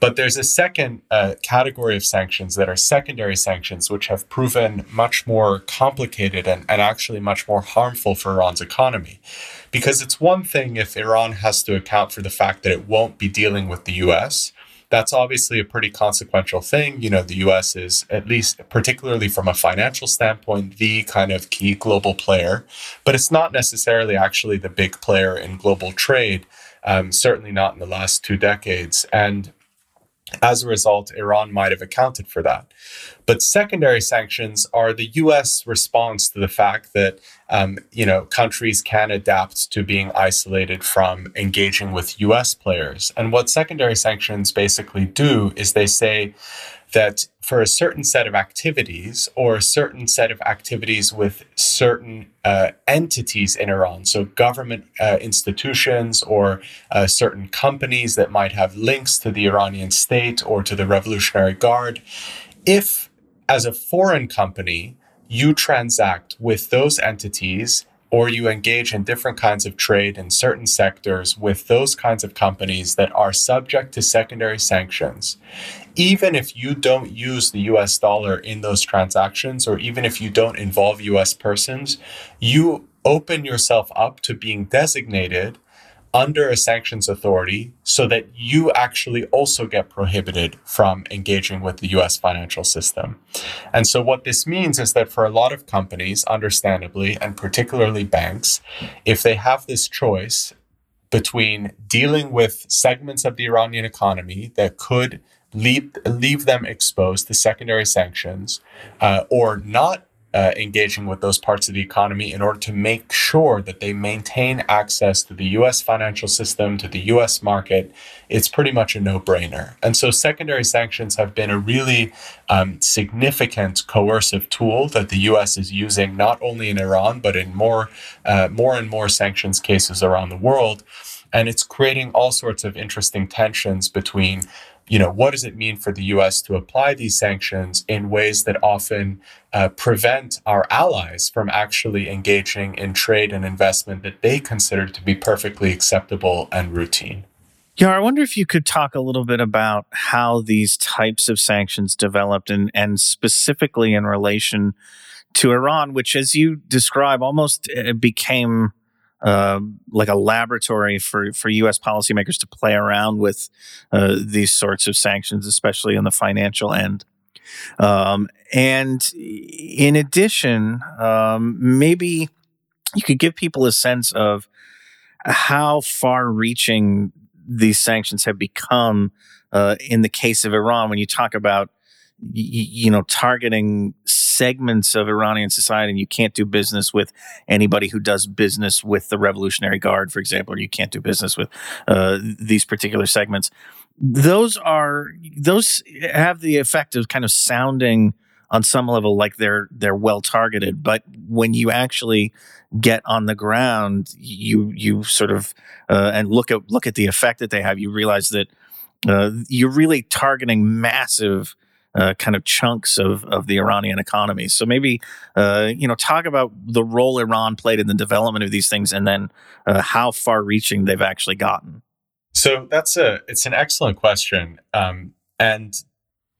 But there's a second uh, category of sanctions that are secondary sanctions, which have proven much more complicated and, and actually much more harmful for Iran's economy. Because it's one thing if Iran has to account for the fact that it won't be dealing with the US. That's obviously a pretty consequential thing. You know, the US is, at least particularly from a financial standpoint, the kind of key global player, but it's not necessarily actually the big player in global trade, um, certainly not in the last two decades. And as a result, Iran might have accounted for that. But secondary sanctions are the U.S. response to the fact that um, you know countries can adapt to being isolated from engaging with U.S. players. And what secondary sanctions basically do is they say that for a certain set of activities or a certain set of activities with certain uh, entities in Iran, so government uh, institutions or uh, certain companies that might have links to the Iranian state or to the Revolutionary Guard, if as a foreign company you transact with those entities or you engage in different kinds of trade in certain sectors with those kinds of companies that are subject to secondary sanctions, even if you don't use the US dollar in those transactions, or even if you don't involve US persons, you open yourself up to being designated under a sanctions authority so that you actually also get prohibited from engaging with the US financial system. And so, what this means is that for a lot of companies, understandably, and particularly banks, if they have this choice between dealing with segments of the Iranian economy that could leave, leave them exposed to secondary sanctions uh, or not uh, engaging with those parts of the economy in order to make sure that they maintain access to the US financial system, to the US market, it's pretty much a no brainer. And so, secondary sanctions have been a really um, significant coercive tool that the US is using not only in Iran, but in more, uh, more and more sanctions cases around the world. And it's creating all sorts of interesting tensions between you know, what does it mean for the US to apply these sanctions in ways that often uh, prevent our allies from actually engaging in trade and investment that they consider to be perfectly acceptable and routine? Yeah, I wonder if you could talk a little bit about how these types of sanctions developed and, and specifically in relation to Iran, which, as you describe, almost uh, became uh, like a laboratory for, for U.S. policymakers to play around with uh, these sorts of sanctions, especially on the financial end. Um, and in addition, um, maybe you could give people a sense of how far reaching these sanctions have become uh, in the case of Iran when you talk about you know targeting segments of Iranian society and you can't do business with anybody who does business with the Revolutionary Guard for example or you can't do business with uh, these particular segments. Those are those have the effect of kind of sounding on some level like they're they're well targeted but when you actually get on the ground you you sort of uh, and look at look at the effect that they have you realize that uh, you're really targeting massive uh, kind of chunks of, of the Iranian economy. So maybe uh, you know talk about the role Iran played in the development of these things, and then uh, how far-reaching they've actually gotten. So that's a it's an excellent question, um, and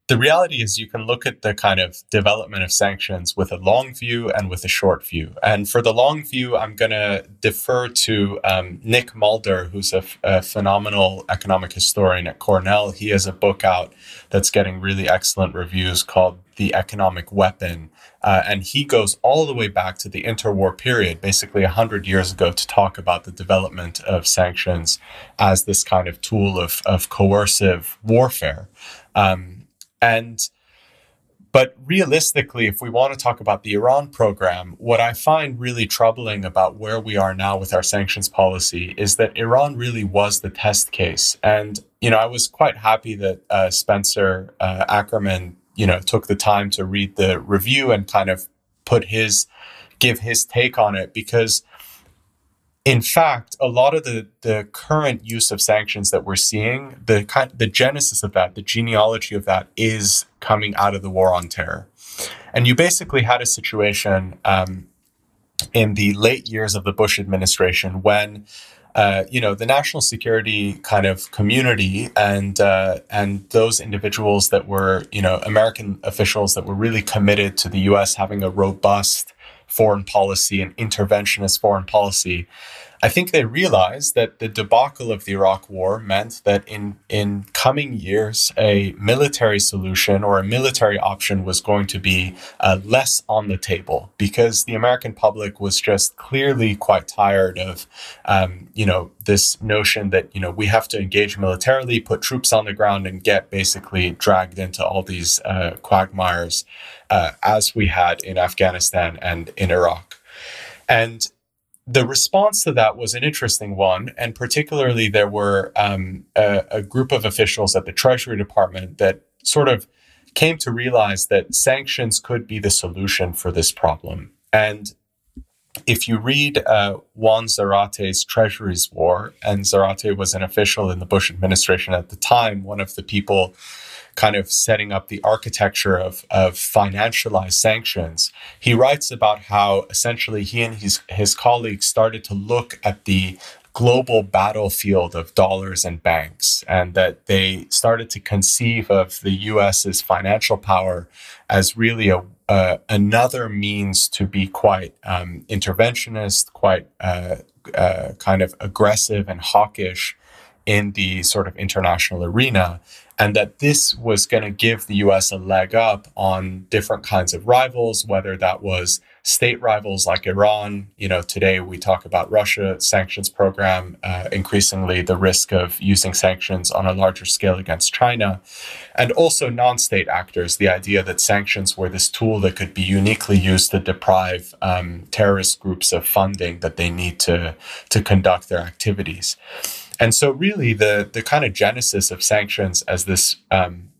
the reality is you can look at the kind of development of sanctions with a long view and with a short view. And for the long view, I'm going to defer to um, Nick Mulder, who's a, phenomenal economic historian at Cornell. He has a book out that's getting really excellent reviews called The Economic Weapon. Uh, and he goes all the way back to the interwar period, basically 100 years ago, to talk about the development of sanctions as this kind of tool of, of coercive warfare. Um, and but realistically, if we want to talk about the Iran program, what I find really troubling about where we are now with our sanctions policy is that Iran really was the test case. And, you know, I was quite happy that uh, Spencer uh, Ackerman, you know, took the time to read the review and kind of put his, give his take on it because in fact, a lot of the, the current use of sanctions that we're seeing, the kind, the genesis of that, the genealogy of that, is coming out of the war on terror. And you basically had a situation um, in the late years of the Bush administration when. Uh, you know the national security kind of community and uh, and those individuals that were you know American officials that were really committed to the U.S. having a robust foreign policy and interventionist foreign policy I think they realized that the debacle of the Iraq War meant that in, in coming years, a military solution or a military option was going to be uh, less on the table because the American public was just clearly quite tired of, um, you know, this notion that, you know, we have to engage militarily, put troops on the ground, and get basically dragged into all these uh, quagmires uh, as we had in Afghanistan and in Iraq. And the response to that was an interesting one, and particularly there were um, a, a, group of officials at the Treasury Department that sort of came to realize that sanctions could be the solution for this problem. And if you read uh, Juan Zarate's Treasury's War, and Zarate was an official in the Bush administration at the time, one of the people kind of setting up the architecture of, of financialized sanctions, he writes about how essentially he and his, his colleagues started to look at the global battlefield of dollars and banks, and that they started to conceive of the US's financial power as really a uh, another means to be quite um, interventionist, quite uh, uh, kind of aggressive and hawkish in the sort of international arena and that this was going to give the US a leg up on different kinds of rivals, whether that was state rivals like Iran. You know, today we talk about Russia sanctions program, uh, increasingly the risk of using sanctions on a larger scale against China, and also non-state actors. The idea that sanctions were this tool that could be uniquely used to deprive um, terrorist groups of funding that they need to to conduct their activities. And so, really, the the kind of genesis of sanctions as this um,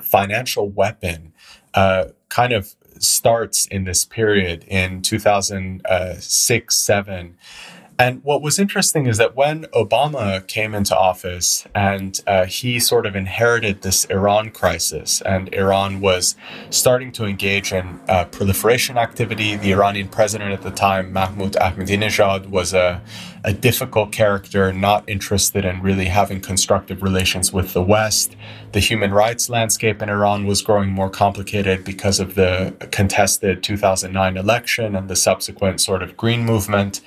financial weapon uh, kind of starts in this period in 2006 7 and what was interesting is that when Obama came into office and uh, he sort of inherited this Iran crisis, and Iran was starting to engage in uh, proliferation activity, the Iranian president at the time, Mahmoud Ahmadinejad, was a, a difficult character, not interested in really having constructive relations with the West. The human rights landscape in Iran was growing more complicated because of the contested 2009 election and the subsequent sort of green movement.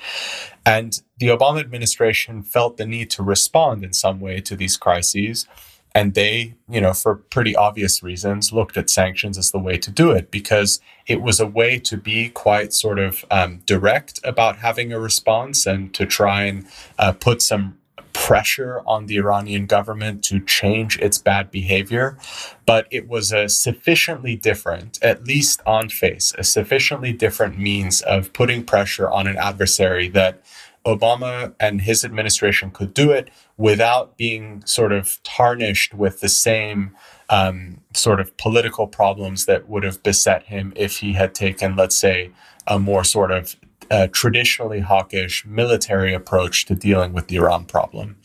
And the Obama administration felt the need to respond in some way to these crises. And they, you know, for pretty obvious reasons, looked at sanctions as the way to do it because it was a way to be quite sort of um, direct about having a response and to try and uh, put some pressure on the Iranian government to change its bad behavior. But it was a sufficiently different, at least on face, a sufficiently different means of putting pressure on an adversary that Obama and his administration could do it without being sort of tarnished with the same um, sort of political problems that would have beset him if he had taken, let's say, a more sort of uh, traditionally hawkish military approach to dealing with the Iran problem.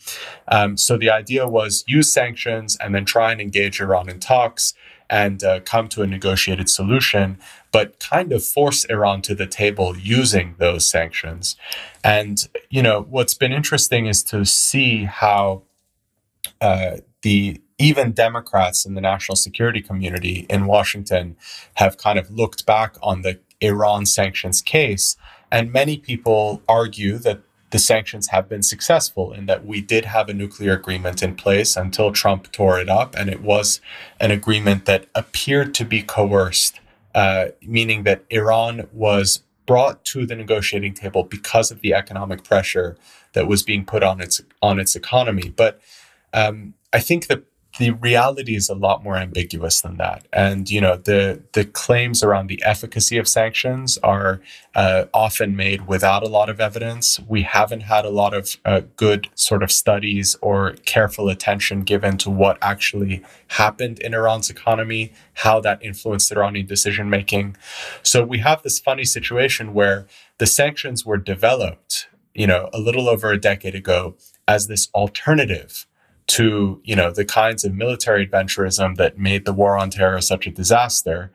Um, so the idea was use sanctions and then try and engage Iran in talks and uh, come to a negotiated solution, but kind of force Iran to the table using those sanctions. And, you know, what's been interesting is to see how uh, the even Democrats in the national security community in Washington have kind of looked back on the Iran sanctions case. And many people argue that the sanctions have been successful in that we did have a nuclear agreement in place until Trump tore it up. And it was an agreement that appeared to be coerced, uh, meaning that Iran was brought to the negotiating table because of the economic pressure that was being put on its on its economy. But um, I think that the reality is a lot more ambiguous than that. And you know, the the claims around the efficacy of sanctions are uh, often made without a lot of evidence. We haven't had a lot of uh, good sort of studies or careful attention given to what actually happened in Iran's economy, how that influenced Iranian decision making. So we have this funny situation where the sanctions were developed, you know, a little over a decade ago as this alternative to you know the kinds of military adventurism that made the war on terror such a disaster.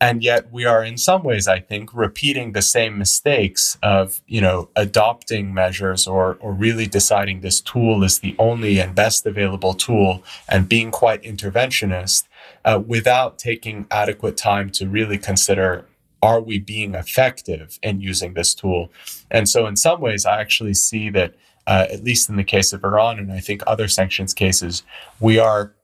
And yet we are in some ways i think repeating the same mistakes of you know adopting measures or or really deciding this tool is the only and best available tool and being quite interventionist uh, without taking adequate time to really consider are we being effective in using this tool? And so in some ways i actually see that uh, at least in the case of Iran, and I think other sanctions cases, we are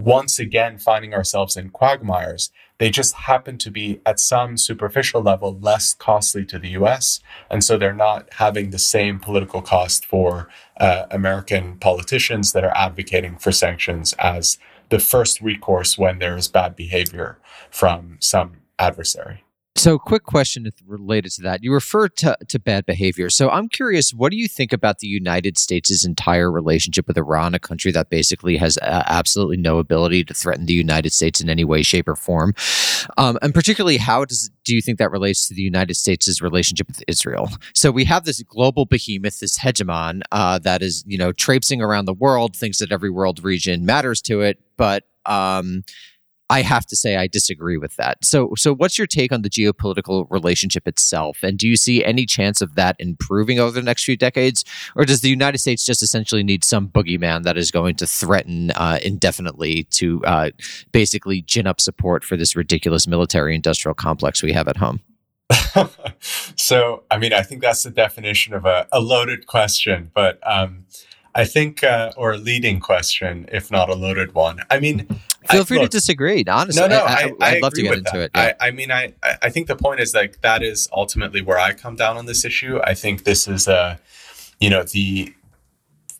once again finding ourselves in quagmires. They just happen to be at some superficial level less costly to the US. And so they're not having the same political cost for uh, American politicians that are advocating for sanctions as the first recourse when there is bad behavior from some adversary. So, quick question related to that. You refer to, to bad behavior. So, I'm curious, what do you think about the United States' entire relationship with Iran, a country that basically has uh, absolutely no ability to threaten the United States in any way, shape, or form? Um, and particularly, how does do you think that relates to the United States' relationship with Israel? So, we have this global behemoth, this hegemon uh, that is, you know, traipsing around the world, thinks that every world region matters to it, but um, I have to say I disagree with that. So so what's your take on the geopolitical relationship itself and do you see any chance of that improving over the next few decades or does the United States just essentially need some boogeyman that is going to threaten uh, indefinitely to uh, basically gin up support for this ridiculous military industrial complex we have at home? *laughs* so, I mean, I think that's the definition of a, a loaded question, but um, I think, uh, or a leading question, if not a loaded one. I mean, feel I, free look, to disagree. Honestly, no, no, I, would love to get into that. it. Yeah. I, I mean, I, I think the point is like that is ultimately where I come down on this issue. I think this is a, you know, the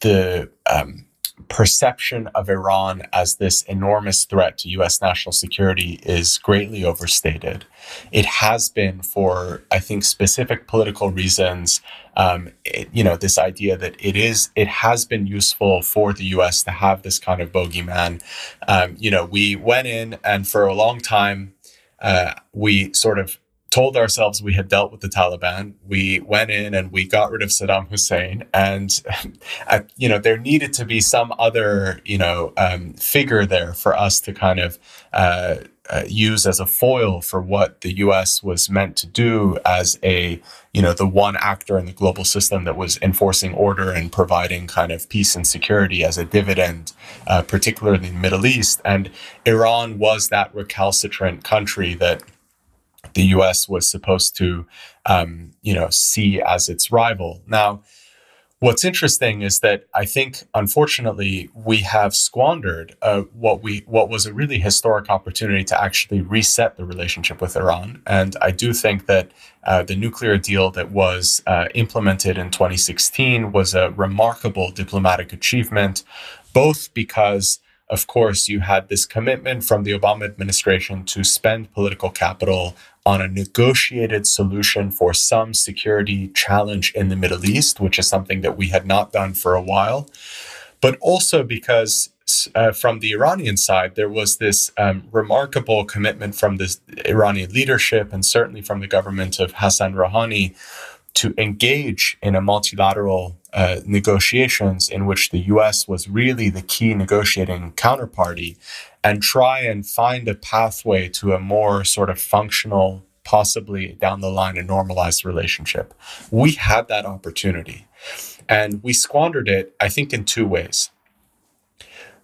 the um, perception of Iran as this enormous threat to US national security is greatly overstated. It has been for, I think, specific political reasons. Um, it, you know, this idea that it is, it has been useful for the US to have this kind of bogeyman. Um, you know, we went in and for a long time, uh, we sort of told ourselves we had dealt with the Taliban. We went in and we got rid of Saddam Hussein, and *laughs* you know there needed to be some other you know um, figure there for us to kind of. Uh, uh, use as a foil for what the U.S. was meant to do as a, you know, the one actor in the global system that was enforcing order and providing kind of peace and security as a dividend, uh, particularly in the Middle East. And Iran was that recalcitrant country that the U.S. was supposed to, um, you know, see as its rival. Now, what's interesting is that I think, unfortunately, we have squandered uh, what we what was a really historic opportunity to actually reset the relationship with Iran. And I do think that uh, the nuclear deal that was uh, implemented in 2016 was a remarkable diplomatic achievement, both because of course, you had this commitment from the Obama administration to spend political capital on a negotiated solution for some security challenge in the Middle East, which is something that we had not done for a while, but also because uh, from the Iranian side, there was this um, remarkable commitment from the Iranian leadership and certainly from the government of Hassan Rouhani to engage in a multilateral uh, negotiations in which the US was really the key negotiating counterparty and try and find a pathway to a more sort of functional, possibly down the line, a normalized relationship. We had that opportunity and we squandered it, I think, in two ways.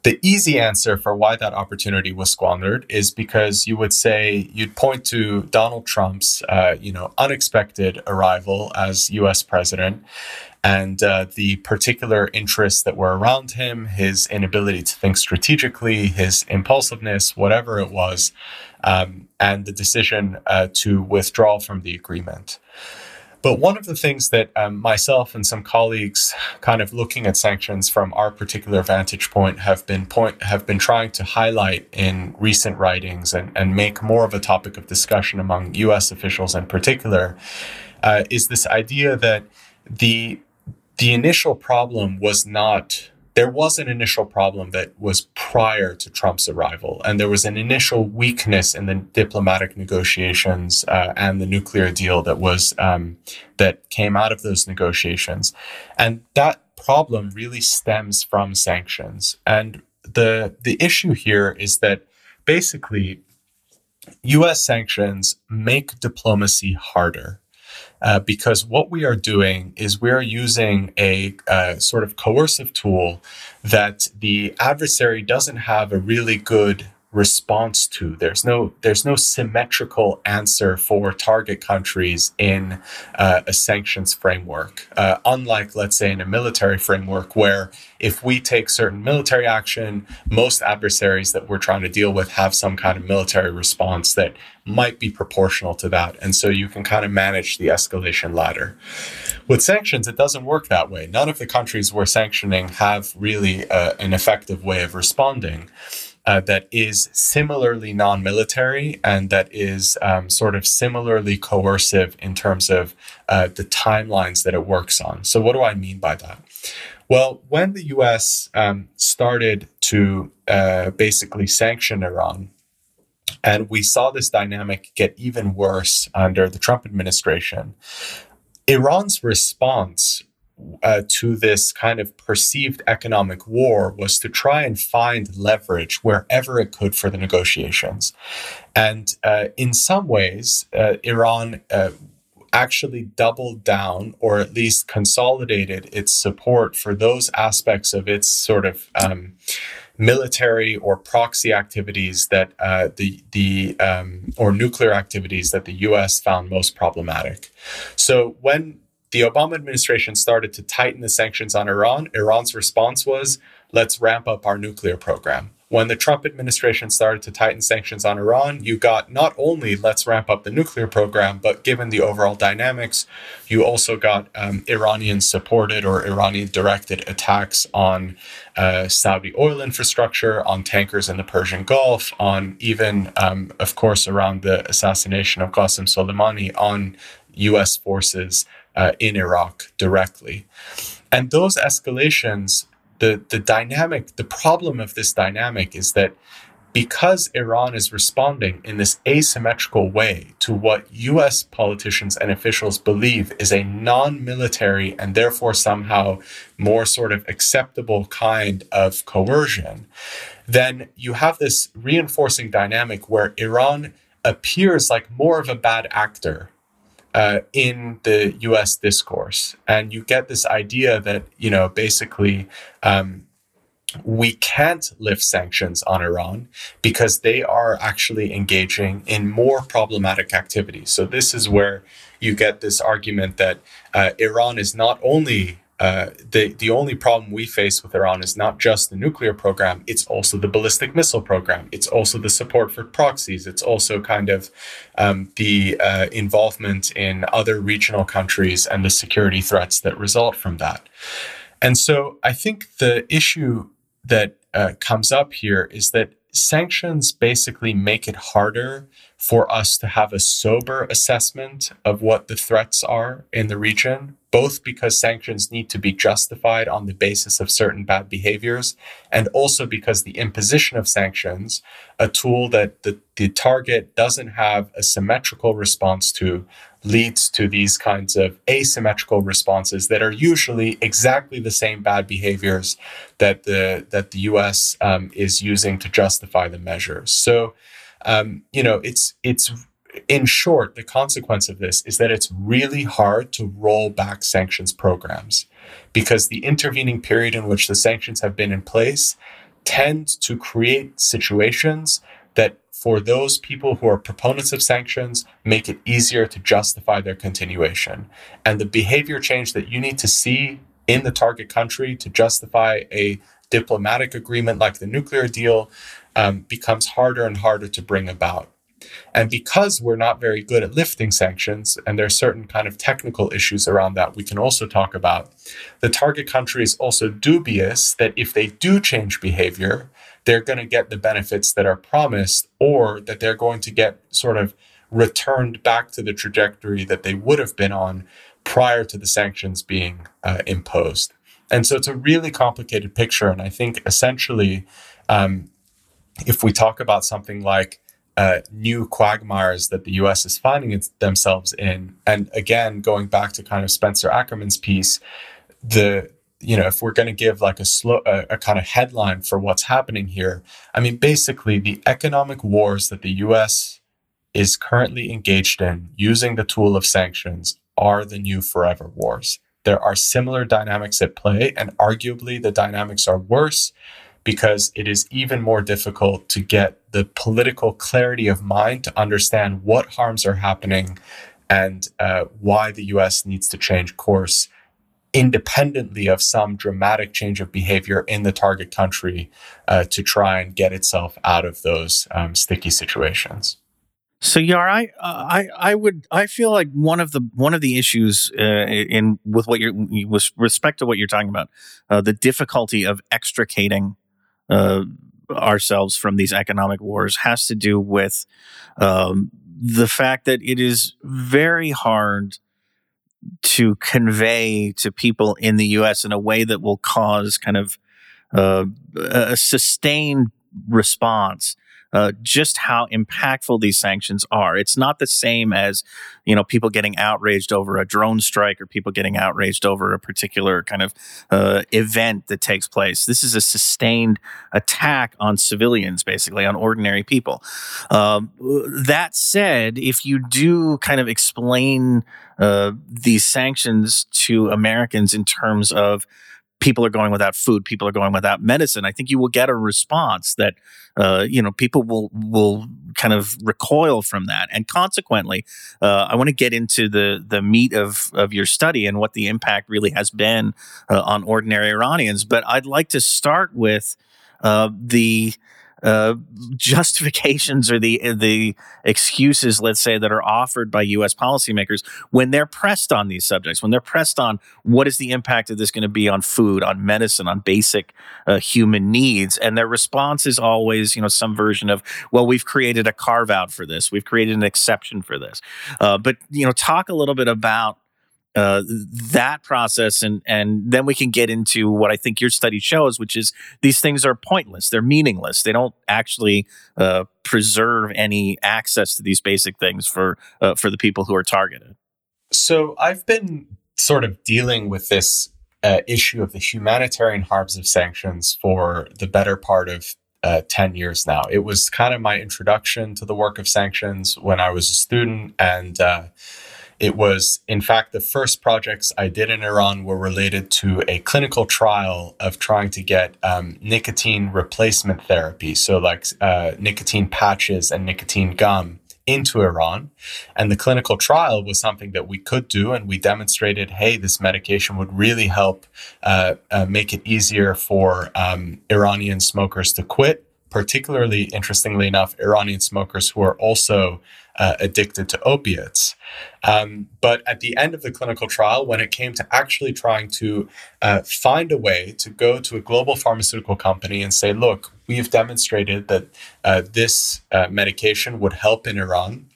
the easy answer for why that opportunity was squandered is because you would say you'd point to Donald Trump's, uh, you know, unexpected arrival as U.S. president, and uh, the particular interests that were around him, his inability to think strategically, his impulsiveness, whatever it was, um, and the decision uh, to withdraw from the agreement. But one of the things that um, myself and some colleagues, kind of looking at sanctions from our particular vantage point, have been point have been trying to highlight in recent writings and, and make more of a topic of discussion among U.S. officials in particular, uh, is this idea that the the initial problem was not there was an initial problem that was prior to Trump's arrival, and there was an initial weakness in the diplomatic negotiations uh, and the nuclear deal that was um, that came out of those negotiations, and that problem really stems from sanctions. And the the issue here is that basically, U.S. sanctions make diplomacy harder uh, because what we are doing is we're using a, a sort of coercive tool that the adversary doesn't have a really good response to. There's no there's no symmetrical answer for target countries in uh, a sanctions framework. Uh, unlike, let's say, in a military framework, where if we take certain military action, most adversaries that we're trying to deal with have some kind of military response that might be proportional to that, and so you can kind of manage the escalation ladder. With sanctions, it doesn't work that way. None of the countries we're sanctioning have really uh, an effective way of responding uh, that is similarly non military and that is um, sort of similarly coercive in terms of uh, the timelines that it works on. So, what do I mean by that? Well, when the US um, started to uh, basically sanction Iran, and we saw this dynamic get even worse under the Trump administration. Iran's response uh, to this kind of perceived economic war was to try and find leverage wherever it could for the negotiations. And uh, in some ways, uh, Iran uh, actually doubled down or at least consolidated its support for those aspects of its sort of. Um, military or proxy activities that uh, the the um, or nuclear activities that the U.S. found most problematic. So when the Obama administration started to tighten the sanctions on Iran, Iran's response was, let's ramp up our nuclear program. When the Trump administration started to tighten sanctions on Iran, you got not only let's ramp up the nuclear program, but given the overall dynamics, you also got um, Iranian supported or Iranian directed attacks on uh, Saudi oil infrastructure, on tankers in the Persian Gulf, on even, um, of course, around the assassination of Qasem Soleimani, on US forces uh, in Iraq directly. And those escalations, the, the dynamic, the problem of this dynamic is that because Iran is responding in this asymmetrical way to what US politicians and officials believe is a non military and therefore somehow more sort of acceptable kind of coercion, then you have this reinforcing dynamic where Iran appears like more of a bad actor uh, in the U.S. discourse, and you get this idea that you know basically um, we can't lift sanctions on Iran because they are actually engaging in more problematic activities. So this is where you get this argument that uh, Iran is not only uh, the the only problem we face with Iran is not just the nuclear program; it's also the ballistic missile program. It's also the support for proxies. It's also kind of um, the uh, involvement in other regional countries and the security threats that result from that. And so, I think the issue that uh, comes up here is that sanctions basically make it harder for us to have a sober assessment of what the threats are in the region, both because sanctions need to be justified on the basis of certain bad behaviors, and also because the imposition of sanctions, a tool that the, the target doesn't have a symmetrical response to, leads to these kinds of asymmetrical responses that are usually exactly the same bad behaviors that the that the U.S. Um, is using to justify the measures. So um, you know, it's it's in short, the consequence of this is that it's really hard to roll back sanctions programs because the intervening period in which the sanctions have been in place tend to create situations that for those people who are proponents of sanctions make it easier to justify their continuation. And the behavior change that you need to see in the target country to justify a diplomatic agreement like the nuclear deal um, becomes harder and harder to bring about and because we're not very good at lifting sanctions, and there are certain kind of technical issues around that we can also talk about, the target country is also dubious that if they do change behavior, they're going to get the benefits that are promised, or that they're going to get sort of returned back to the trajectory that they would have been on prior to the sanctions being uh, imposed. And so it's a really complicated picture. And I think essentially, um, if we talk about something like uh, new quagmires that the US is finding themselves in. And again, going back to kind of Spencer Ackerman's piece, the you know if we're going to give like a slow a, a, kind of headline for what's happening here i mean basically the economic wars that the us is currently engaged in using the tool of sanctions are the new forever wars there are similar dynamics at play and arguably the dynamics are worse because it is even more difficult to get the political clarity of mind to understand what harms are happening and uh, why the US needs to change course independently of some dramatic change of behavior in the target country uh, to try and get itself out of those um, sticky situations. So Yar, I, uh, I, I would, I feel like one of the one of the issues uh, in with what you're with respect to what you're talking about, uh, the difficulty of extricating uh, ourselves from these economic wars has to do with um, the fact that it is very hard to convey to people in the US in a way that will cause kind of uh, a sustained response uh, just how impactful these sanctions are. It's not the same as, you know, people getting outraged over a drone strike or people getting outraged over a particular kind of uh, event that takes place. This is a sustained attack on civilians, basically, on ordinary people. Um, that said, if you do kind of explain uh, these sanctions to Americans in terms of people are going without food, people are going without medicine, I think you will get a response that uh, you know people will will kind of recoil from that, and consequently, uh, I want to get into the the meat of of your study and what the impact really has been uh, on ordinary Iranians. But I'd like to start with uh, the uh, justifications or the the excuses, let's say, that are offered by U.S. policymakers when they're pressed on these subjects, when they're pressed on what is the impact of this going to be on food, on medicine, on basic uh, human needs, and their response is always, you know, some version of, "Well, we've created a carve out for this, we've created an exception for this." Uh, but you know, talk a little bit about uh, that process and and then we can get into what I think your study shows, which is these things are pointless. They're meaningless. They don't actually uh, preserve any access to these basic things for uh, for the people who are targeted. So I've been sort of dealing with this uh, issue of the humanitarian harms of sanctions for the better part of uh, 10 years now. It was kind of my introduction to the work of sanctions when I was a student. And it was, in fact, the first projects I did in Iran were related to a clinical trial of trying to get um, nicotine replacement therapy. So, like uh, nicotine patches and nicotine gum into Iran. And the clinical trial was something that we could do. And we demonstrated hey, this medication would really help uh, uh, make it easier for um, Iranian smokers to quit. Particularly, interestingly enough, Iranian smokers who are also uh, addicted to opiates. Um, but at the end of the clinical trial, when it came to actually trying to uh, find a way to go to a global pharmaceutical company and say, look, we've demonstrated that uh, this uh, medication would help in Iran.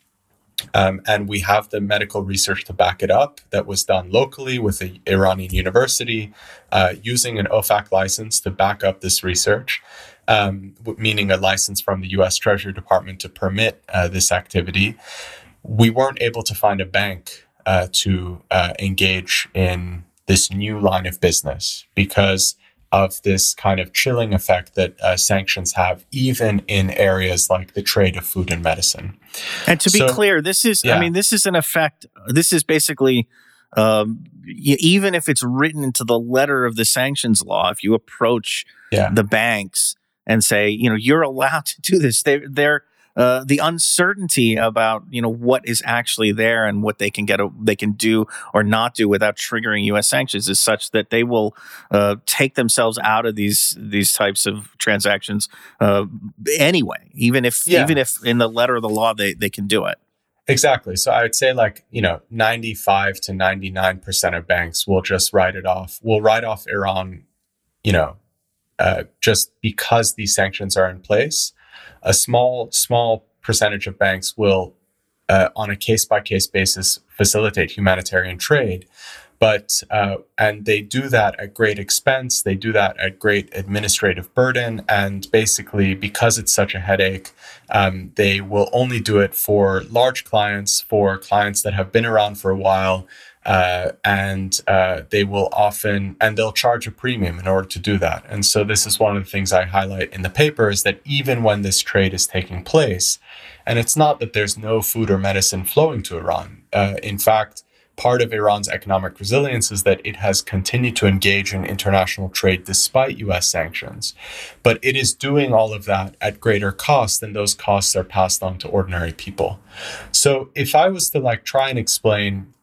Um, and we have the medical research to back it up that was done locally with an Iranian university uh, using an OFAC license to back up this research um, meaning a license from the US Treasury Department to permit uh, this activity, we weren't able to find a bank uh, to uh, engage in this new line of business because of this kind of chilling effect that uh, sanctions have, even in areas like the trade of food and medicine. And to be clear, this is, yeah. I mean, this is an effect, this is basically. Um, even if it's written into the letter of the sanctions law, if you approach yeah. the banks and say, you know, you're allowed to do this. They, they're uh, the uncertainty about you know what is actually there and what they can get they can do or not do without triggering U.S. sanctions is such that they will uh, take themselves out of these these types of transactions uh, anyway, even if yeah. even if in the letter of the law they they can do it. Exactly. So I would say like, you know, 95 to 99% of banks will just write it off. Will write off Iran, you know, uh, just because these sanctions are in place a small small percentage of banks will uh, on a case by case basis facilitate humanitarian trade. But uh, and they do that at great expense. They do that at great administrative burden. And basically because it's such a headache um, they will only do it for large clients for clients that have been around for a while uh, and uh, they will often and they'll charge a premium in order to do that. And so this is one of the things i highlight in the paper is that even when this trade is taking place and it's not that there's no food or medicine flowing to iran uh, in fact part of iran's economic resilience is that it has continued to engage in international trade despite us sanctions. But it is doing all of that at greater cost and those costs are passed on to ordinary people. So if i was to like try and explain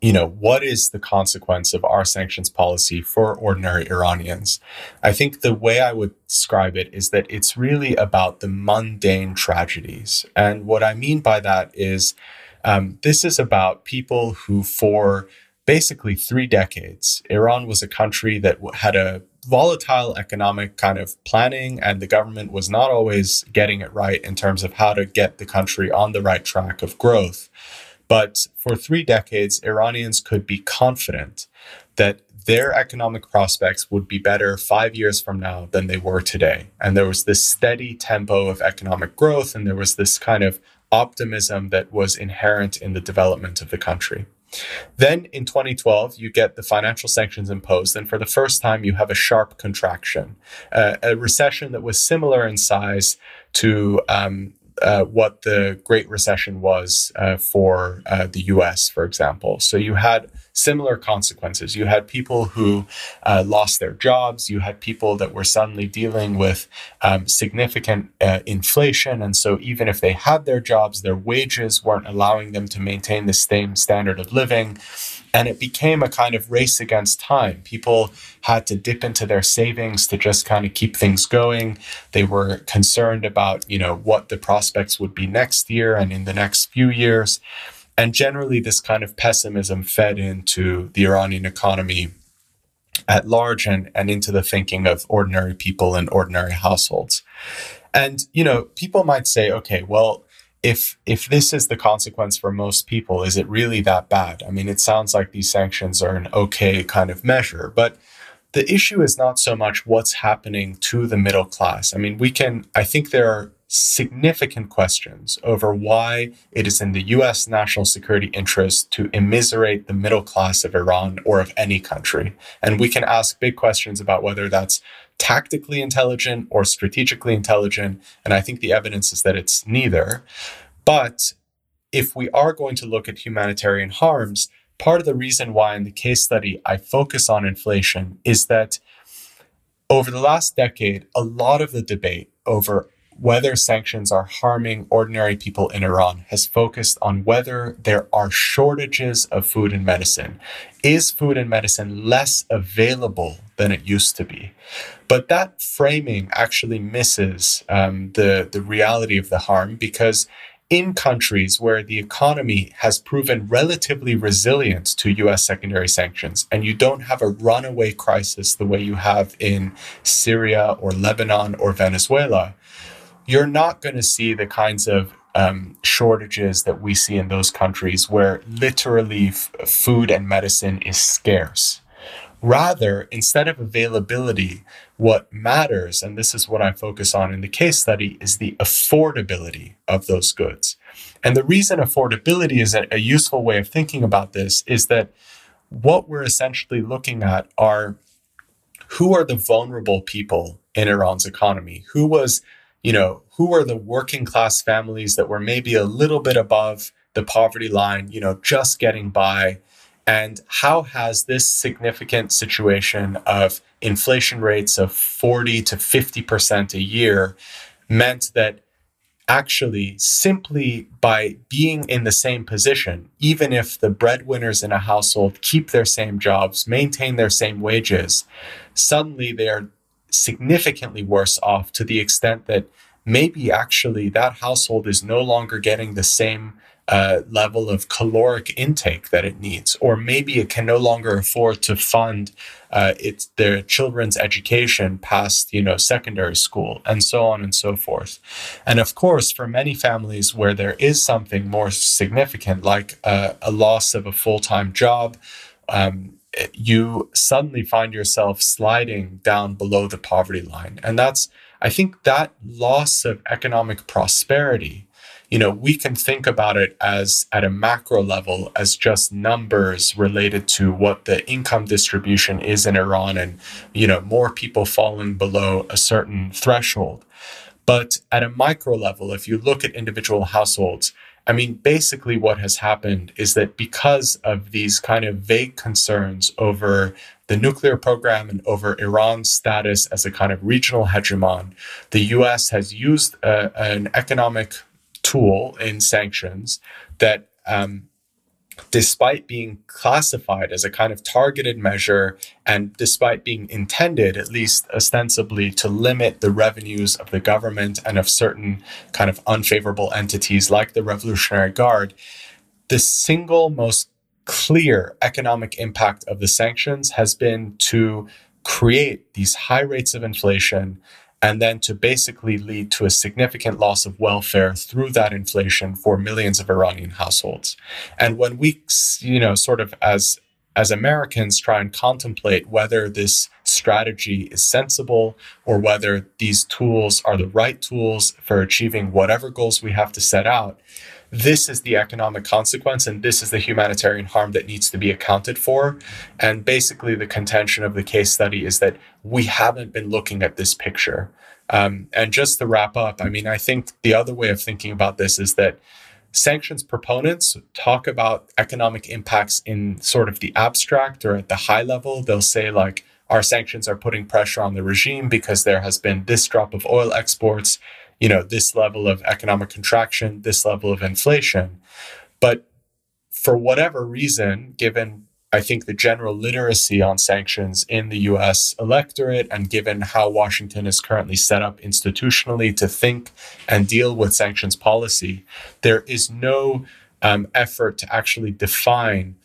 you know, what is the consequence of our sanctions policy for ordinary Iranians? I think the way I would describe it is that it's really about the mundane tragedies. And what I mean by that is um, this is about people who, for basically three decades, Iran was a country that had a volatile economic kind of planning, and the government was not always getting it right in terms of how to get the country on the right track of growth. But for three decades, Iranians could be confident that their economic prospects would be better five years from now than they were today. And there was this steady tempo of economic growth, and there was this kind of optimism that was inherent in the development of the country. Then in 2012, you get the financial sanctions imposed, and for the first time, you have a sharp contraction, uh, a recession that was similar in size to um, uh, what the Great Recession was uh, for uh, the US, for example. So you had similar consequences. You had people who uh, lost their jobs, you had people that were suddenly dealing with um, significant uh, inflation. And so even if they had their jobs, their wages weren't allowing them to maintain the same standard of living. And it became a kind of race against time. People had to dip into their savings to just kind of keep things going. They were concerned about, you know, what the prospects would be next year and in the next few years. And generally, this kind of pessimism fed into the Iranian economy at large and, and into the thinking of ordinary people and ordinary households. And, you know, people might say, okay, well, if if this is the consequence for most people, is it really that bad? I mean, it sounds like these sanctions are an okay kind of measure, but the issue is not so much what's happening to the middle class. I mean, we can I think there are significant questions over why it is in the US national security interest to immiserate the middle class of Iran or of any country. And we can ask big questions about whether that's tactically intelligent or strategically intelligent. And I think the evidence is that it's neither. But if we are going to look at humanitarian harms, part of the reason why in the case study I focus on inflation is that over the last decade, a lot of the debate over whether sanctions are harming ordinary people in Iran has focused on whether there are shortages of food and medicine. Is food and medicine less available than it used to be? But that framing actually misses um, the, the reality of the harm because in countries where the economy has proven relatively resilient to US secondary sanctions, and you don't have a runaway crisis the way you have in Syria or Lebanon or Venezuela, you're not going to see the kinds of um, shortages that we see in those countries where literally f- food and medicine is scarce. Rather, instead of availability, what matters, and this is what I focus on in the case study, is the affordability of those goods. And the reason affordability is a, a useful way of thinking about this is that what we're essentially looking at are who are the vulnerable people in Iran's economy? Who was you know, who are the working class families that were maybe a little bit above the poverty line, you know, just getting by. And how has this significant situation of inflation rates of 40 to 50% a year meant that actually simply by being in the same position, even if the breadwinners in a household keep their same jobs, maintain their same wages, suddenly they are significantly worse off to the extent that maybe actually that household is no longer getting the same uh, level of caloric intake that it needs, or maybe it can no longer afford to fund uh, its their children's education past you know secondary school, and so on and so forth. And of course, for many families where there is something more significant, like uh, a loss of a full time job. Um, you suddenly find yourself sliding down below the poverty line. And that's, I think, that loss of economic prosperity you know, we can think about it as at a macro level as just numbers related to what the income distribution is in Iran and, you know, more people falling below a certain threshold. But at a micro level, if you look at individual households, I mean, basically, what has happened is that because of these kind of vague concerns over the nuclear program and over Iran's status as a kind of regional hegemon, the US has used a, an economic tool in sanctions that, um, despite being classified as a kind of targeted measure and despite being intended, at least ostensibly, to limit the revenues of the government and of certain kind of unfavorable entities like the Revolutionary Guard, the single most clear economic impact of the sanctions has been to create these high rates of inflation and then to basically lead to a significant loss of welfare through that inflation for millions of Iranian households. And when we, you know, sort of as as Americans try and contemplate whether this strategy is sensible or whether these tools are the right tools for achieving whatever goals we have to set out, this is the economic consequence and this is the humanitarian harm that needs to be accounted for. And basically, the contention of the case study is that we haven't been looking at this picture. Um, and just to wrap up, I mean, I think the other way of thinking about this is that sanctions proponents talk about economic impacts in sort of the abstract or at the high level. They'll say, like, our sanctions are putting pressure on the regime because there has been this drop of oil exports you know this level of economic contraction this level of inflation. But for whatever reason given I think the general literacy on sanctions in the US electorate, and given how Washington is currently set up institutionally to think and deal with sanctions policy, there is no um, effort to actually define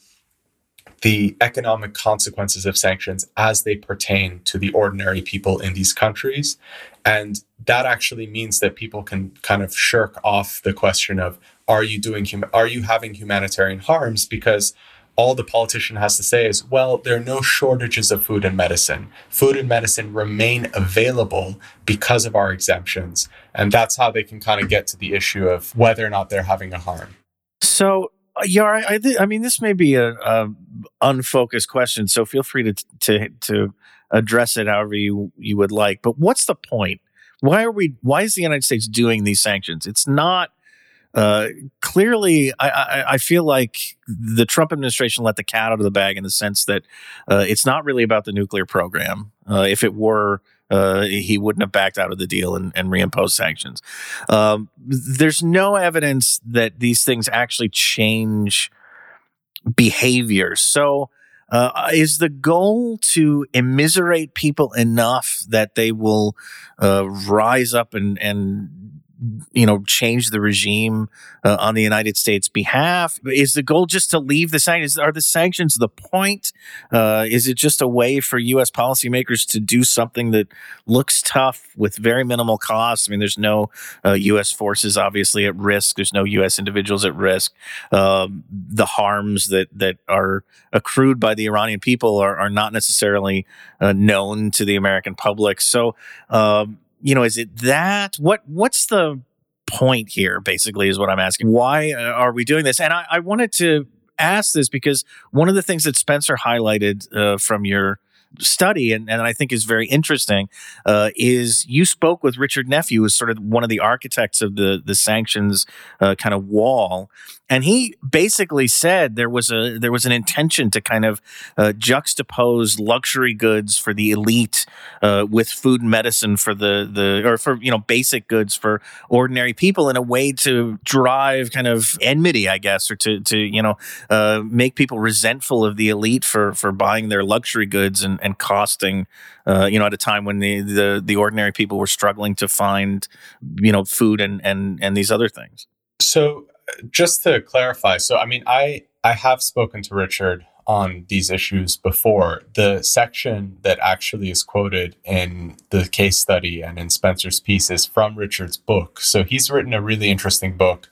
the economic consequences of sanctions as they pertain to the ordinary people in these countries. And that actually means that people can kind of shirk off the question of are you doing hum- are you having humanitarian harms? Because all the politician has to say is well there are no shortages of food and medicine. Food and medicine remain available because of our exemptions. And that's how they can kind of get to the issue of whether or not they're having a harm. So yeah, I, I, I, mean, this may be a, a, unfocused question, so feel free to to to address it however you you would like. But what's the point? Why are we? Why is the United States doing these sanctions? It's not uh, clearly. I, I, I feel like the Trump administration let the cat out of the bag in the sense that uh, it's not really about the nuclear program. Uh, if it were, uh, he wouldn't have backed out of the deal and, and reimposed sanctions. Um, there's no evidence that these things actually change behavior. So uh, is the goal to immiserate people enough that they will uh, rise up and and you know, change the regime uh, on the United States behalf? Is the goal just to leave the sanctions? Are the sanctions the point? Uh, is it just a way for U.S. policymakers to do something that looks tough with very minimal cost? I mean, there's no uh, U.S. forces obviously at risk. There's no U.S. individuals at risk. Um, the harms that that are accrued by the Iranian people are, are not necessarily uh, known to the American public. So. Um, you know, is it that? What what's the point here? Basically, is what I'm asking. Why uh, are we doing this? And I, I wanted to ask this because one of the things that Spencer highlighted uh, from your study, and, and I think is very interesting, uh, is you spoke with Richard Nephew, who's sort of one of the architects of the the sanctions uh, kind of wall, and he basically said there was a there was an intention to kind of uh, juxtapose luxury goods for the elite uh, with food and medicine for the the or for you know basic goods for ordinary people in a way to drive kind of enmity, I guess, or to to you know uh, make people resentful of the elite for for buying their luxury goods and and costing uh, you know at a time when the, the the ordinary people were struggling to find you know food and and and these other things. So just to clarify, so I mean, I I have spoken to Richard on these issues before. The section that actually is quoted in the case study and in Spencer's piece is from Richard's book. So he's written a really interesting book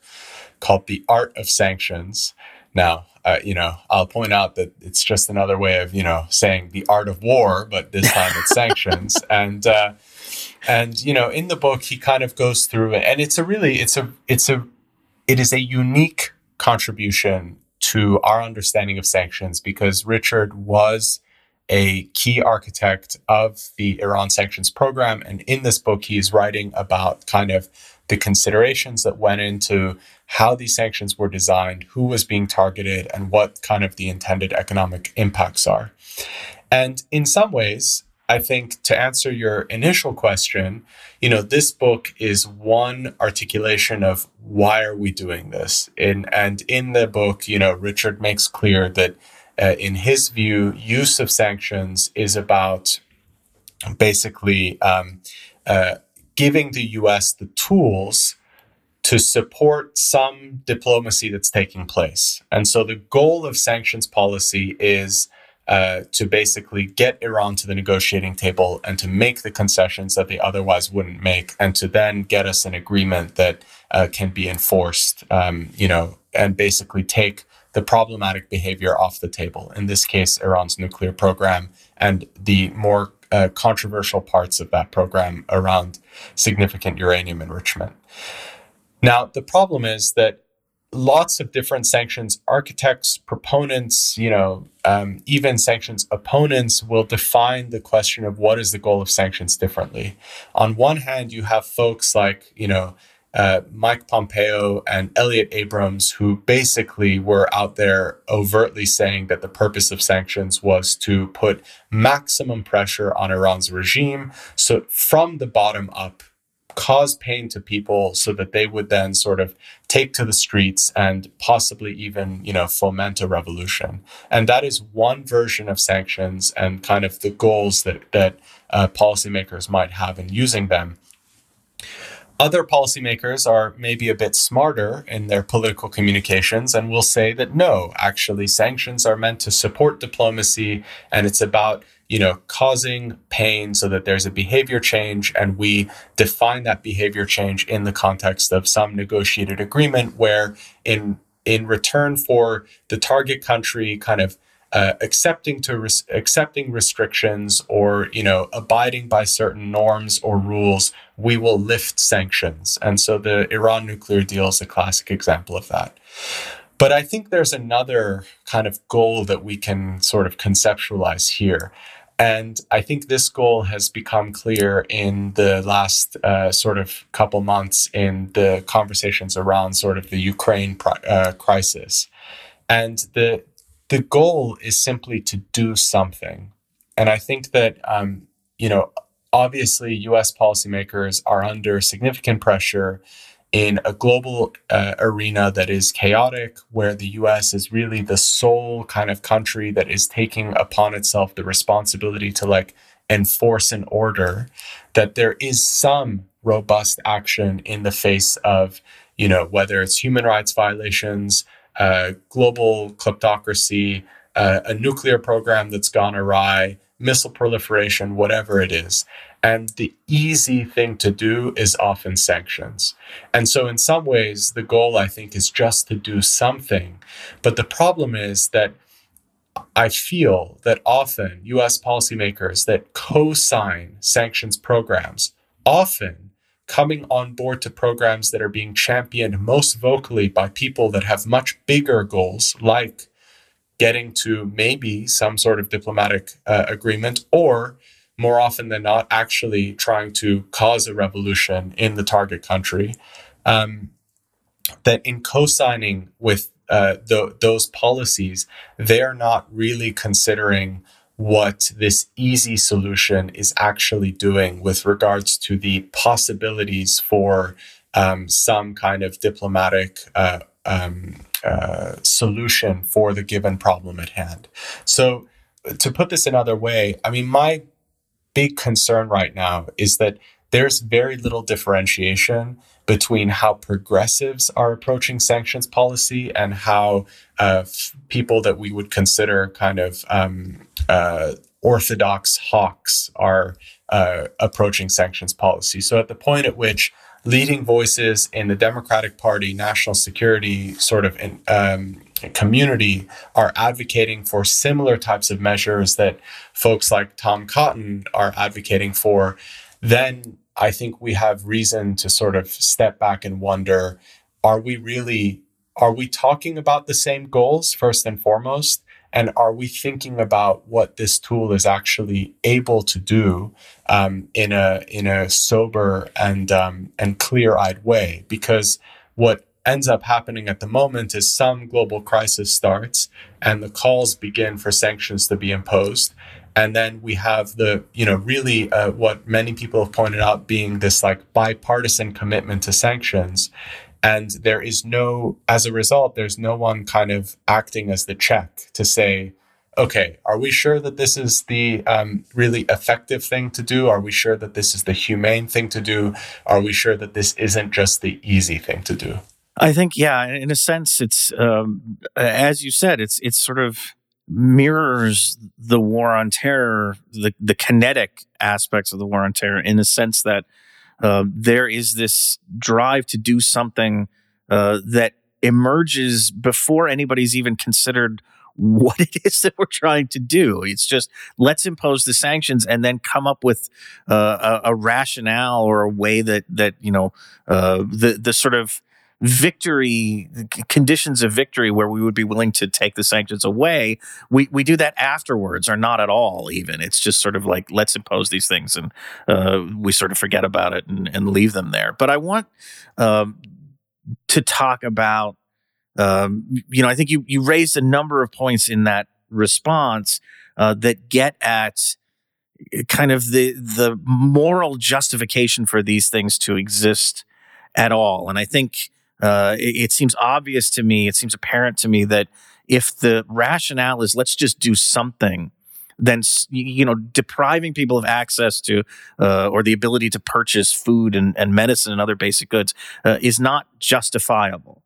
called The Art of Sanctions. Now, uh, you know, I'll point out that it's just another way of, you know, saying the art of war, but this time it's sanctions. *laughs* And, uh, and, you know, in the book, he kind of goes through it and it's a really, it's a, it's a, it is a unique contribution to our understanding of sanctions because Richard was a key architect of the Iran sanctions program. And in this book, he's writing about kind of the considerations that went into how these sanctions were designed, who was being targeted, and what kind of the intended economic impacts are. And in some ways, I think to answer your initial question, you know, this book is one articulation of why are we doing this? In, and in the book, you know, Richard makes clear that uh, in his view, use of sanctions is about basically um, uh, giving the US the tools to support some diplomacy that's taking place. And so the goal of sanctions policy is uh, to basically get Iran to the negotiating table and to make the concessions that they otherwise wouldn't make, and to then get us an agreement that uh, can be enforced, um, you know, and basically take the problematic behavior off the table. In this case, Iran's nuclear program and the more uh, controversial parts of that program around significant uranium enrichment. Now, the problem is that lots of different sanctions architects, proponents, you know, um, even sanctions opponents will define the question of what is the goal of sanctions differently. On one hand, you have folks like, you know, uh, Mike Pompeo and Elliott Abrams, who basically were out there overtly saying that the purpose of sanctions was to put maximum pressure on Iran's regime. So, from the bottom up, cause pain to people so that they would then sort of take to the streets and possibly even you know foment a revolution. And that is one version of sanctions and kind of the goals that that uh, policymakers might have in using them. Other policymakers are maybe a bit smarter in their political communications and will say that no, actually, sanctions are meant to support diplomacy and it's about you know, causing pain so that there's a behavior change. And we define that behavior change in the context of some negotiated agreement where in in return for the target country kind of uh, accepting to res- accepting restrictions or you know abiding by certain norms or rules, we will lift sanctions. And so the Iran nuclear deal is a classic example of that. But I think there's another kind of goal that we can sort of conceptualize here. And I think this goal has become clear in the last uh, sort of couple months in the conversations around sort of the Ukraine uh, crisis. And the the goal is simply to do something. And I think that um, you know obviously U.S. policymakers are under significant pressure in a global uh, arena that is chaotic, where the US is really the sole kind of country that is taking upon itself the responsibility to like enforce an order, that there is some robust action in the face of, you know, whether it's human rights violations, uh, global kleptocracy, uh, a nuclear program that's gone awry, missile proliferation, whatever it is. And the easy thing to do is often sanctions. And so, in some ways, the goal, I think, is just to do something. But the problem is that I feel that often US policymakers that co sign sanctions programs, often coming on board to programs that are being championed most vocally by people that have much bigger goals, like getting to maybe some sort of diplomatic uh, agreement, or more often than not, actually trying to cause a revolution in the target country. Um, that in co signing with uh, those policies, they're not really considering what this easy solution is actually doing with regards to the possibilities for um, some kind of diplomatic uh, um, uh, solution for the given problem at hand. So, to put this another way, I mean, my big concern right now is that there's very little differentiation between how progressives are approaching sanctions policy and how uh, f- people that we would consider kind of um, uh, orthodox hawks are uh, approaching sanctions policy. So, at the point at which leading voices in the Democratic Party, national security sort of in, um, community are advocating for similar types of measures that folks like Tom Cotton are advocating for, then I think we have reason to sort of step back and wonder are we really are we talking about the same goals first and foremost and are we thinking about what this tool is actually able to do um, in a in a sober and um, and clear eyed way? Because what ends up happening at the moment is some global crisis starts and the calls begin for sanctions to be imposed and then we have the you know really uh, what many people have pointed out being this like bipartisan commitment to sanctions and there is no, as a result, there's no one kind of acting as the check to say, okay, are we sure that this is the um, really effective thing to do? Are we sure that this is the humane thing to do? Are we sure that this isn't just the easy thing to do? I think, yeah, in a sense, it's um, as you said, it's it's sort of mirrors the war on terror, the the kinetic aspects of the war on terror, in the sense that uh, there is this drive to do something uh, that emerges before anybody's even considered what it is that we're trying to do. It's just let's impose the sanctions and then come up with uh, a, a, rationale or a way that that you know uh, the the sort of victory conditions of victory where we would be willing to take the sanctions away we we do that afterwards or not at all even. It's just sort of like let's impose these things and uh, we sort of forget about it and, and leave them there. But i want um, to talk about um, you know i think you you raised a number of points in that response uh, that get at kind of the the moral justification for these things to exist at all. And i think uh, it, it seems obvious to me, it seems apparent to me that if the rationale is let's just do something, then you know depriving people of access to uh, or the ability to purchase food and, and medicine and other basic goods uh, is not justifiable.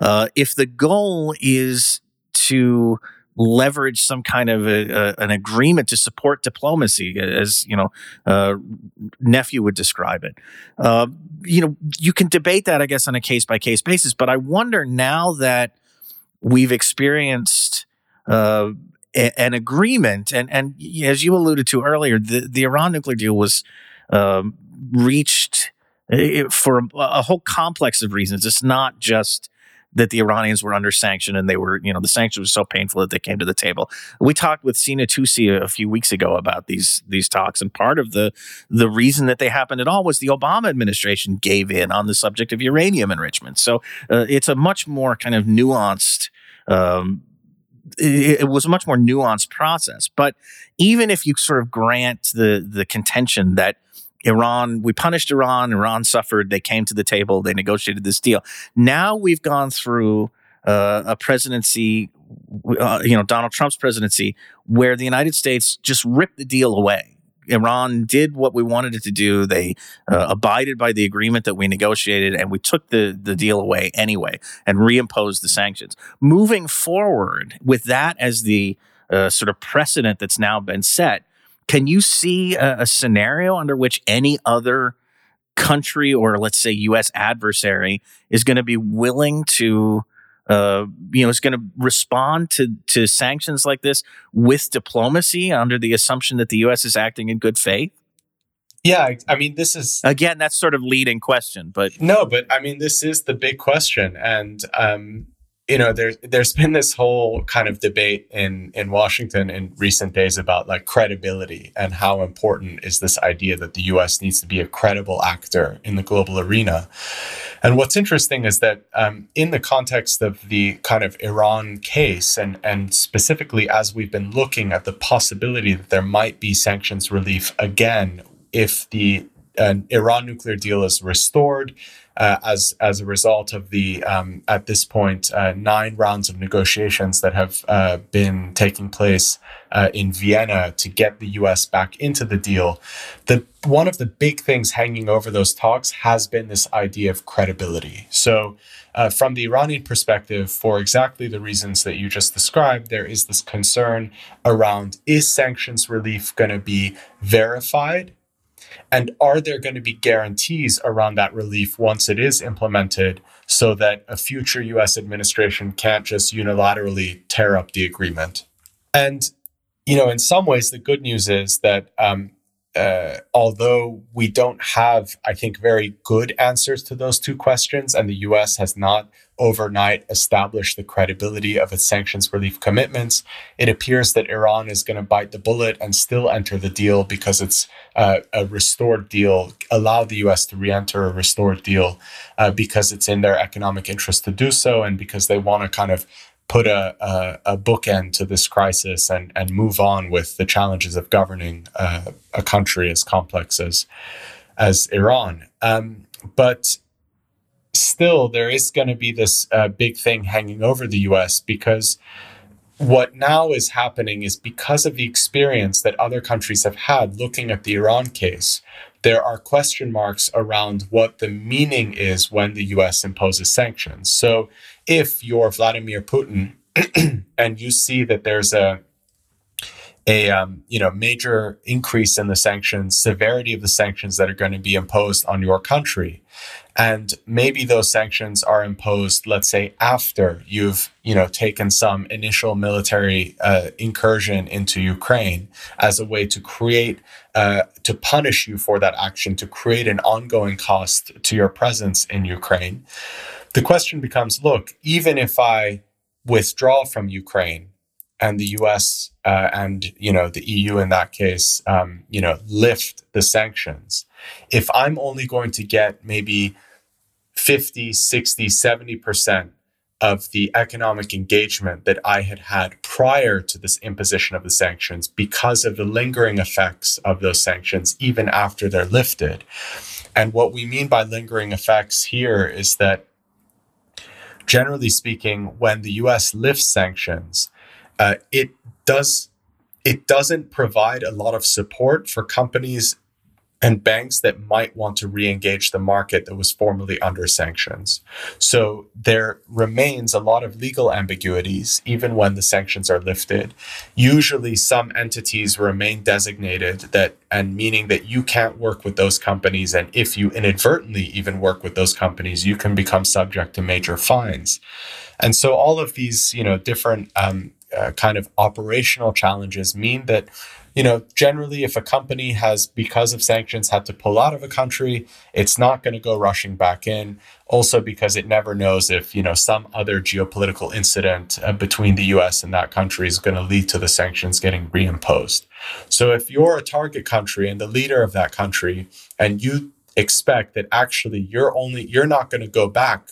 Uh, if the goal is to leverage some kind of a, a, an agreement to support diplomacy, as you know, uh, Nephew would describe it. Uh, you know, you can debate that, I guess, on a case by case basis. But I wonder now that we've experienced uh, an agreement, and and as you alluded to earlier, the the Iran nuclear deal was um, reached eh, for a whole complex of reasons. It's not just that the Iranians were under sanction and they were, you know, the sanctions were so painful that they came to the table. We talked with Sina Toossi a, few weeks ago about these these talks, and part of the the reason that they happened at all was the Obama administration gave in on the subject of uranium enrichment. So uh, it's a much more kind of nuanced. Um, it, it was a much more nuanced process, but even if you sort of grant the the contention that Iran, we punished Iran, Iran suffered, they came to the table, they negotiated this deal. Now we've gone through uh, a presidency, uh, you know, Donald Trump's presidency, where the United States just ripped the deal away. Iran did what we wanted it to do. They uh, abided by the agreement that we negotiated, and we took the, the deal away anyway and reimposed the sanctions. Moving forward with that as the uh, sort of precedent that's now been set, can you see a, a scenario under which any other country or let's say U.S. adversary is going to be willing to, uh, you know, is going to respond to to sanctions like this with diplomacy under the assumption that the U.S. is acting in good faith? Yeah, I mean, this is again that's sort of leading question, but no, but I mean, this is the big question, and um, you know, there's there's been this whole kind of debate in in Washington in recent days about like credibility and how important is this idea that the U.S. needs to be a credible actor in the global arena. And what's interesting is that um, in the context of the kind of Iran case, and and specifically as we've been looking at the possibility that there might be sanctions relief again if the uh, Iran nuclear deal is restored uh, as as a result of the um, at this point uh, nine rounds of negotiations that have uh, been taking place uh, in Vienna to get the U.S. back into the deal. The one of the big things hanging over those talks has been this idea of credibility. So. Uh, from the Iranian perspective, for exactly the reasons that you just described, there is this concern around is sanctions relief going to be verified and are there going to be guarantees around that relief once it is implemented so that a future US administration can't just unilaterally tear up the agreement? And, you know, in some ways, the good news is that um, uh, although we don't have, I think, very good answers to those two questions, and the US has not overnight established the credibility of its sanctions relief commitments, it appears that Iran is going to bite the bullet and still enter the deal because it's uh, a restored deal, allow the US to re enter a restored deal uh, because it's in their economic interest to do so and because they want to kind of put a, a, a, bookend to this crisis and, and move on with the challenges of governing uh, a country as complex as as Iran. Um, but still, there is going to be this uh, big thing hanging over the U.S. because what now is happening is because of the experience that other countries have had looking at the Iran case, there are question marks around what the meaning is when the US imposes sanctions. So if you're Vladimir Putin *clears throat* and you see that there's a a um, you know major increase in the sanctions, severity of the sanctions that are going to be imposed on your country, and maybe those sanctions are imposed, let's say, after you've you know taken some initial military uh, incursion into Ukraine as a way to create uh, to punish you for that action, to create an ongoing cost to your presence in Ukraine. The question becomes: Look, even if I withdraw from Ukraine and the U.S. Uh, and you know the EU in that case, um, you know, lift the sanctions. If I'm only going to get maybe 50, 60, 70 percent of the economic engagement that I had had prior to this imposition of the sanctions because of the lingering effects of those sanctions, even after they're lifted. And what we mean by lingering effects here is that generally speaking, when the US lifts sanctions, uh, it does it doesn't provide a lot of support for companies and banks that might want to re-engage the market that was formerly under sanctions. So there remains a lot of legal ambiguities even when the sanctions are lifted. Usually some entities remain designated that and meaning that you can't work with those companies and if you inadvertently even work with those companies you can become subject to major fines. And so all of these, you know, different um, uh, kind of operational challenges mean that you know, generally, if a company has, because of sanctions, had to pull out of a country, it's not going to go rushing back in. Also, because it never knows if, you know, some other geopolitical incident uh, between the US and that country is going to lead to the sanctions getting reimposed. So, if you're a target country and the leader of that country, and you expect that actually you're only, you're not going to go back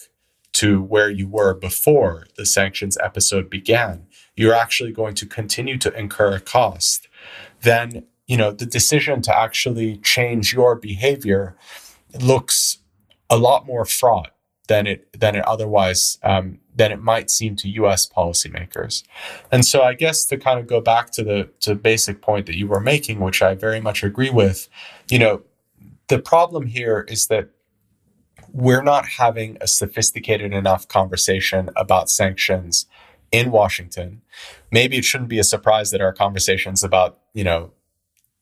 to where you were before the sanctions episode began, you're actually going to continue to incur a cost then you know the decision to actually change your behavior looks a lot more fraught than it than it otherwise um, than it might seem to U.S. policymakers. And so, I guess to kind of go back to the to basic point that you were making, which I very much agree with, you know, the problem here is that we're not having a sophisticated enough conversation about sanctions in Washington. Maybe it shouldn't be a surprise that our conversations about, you know,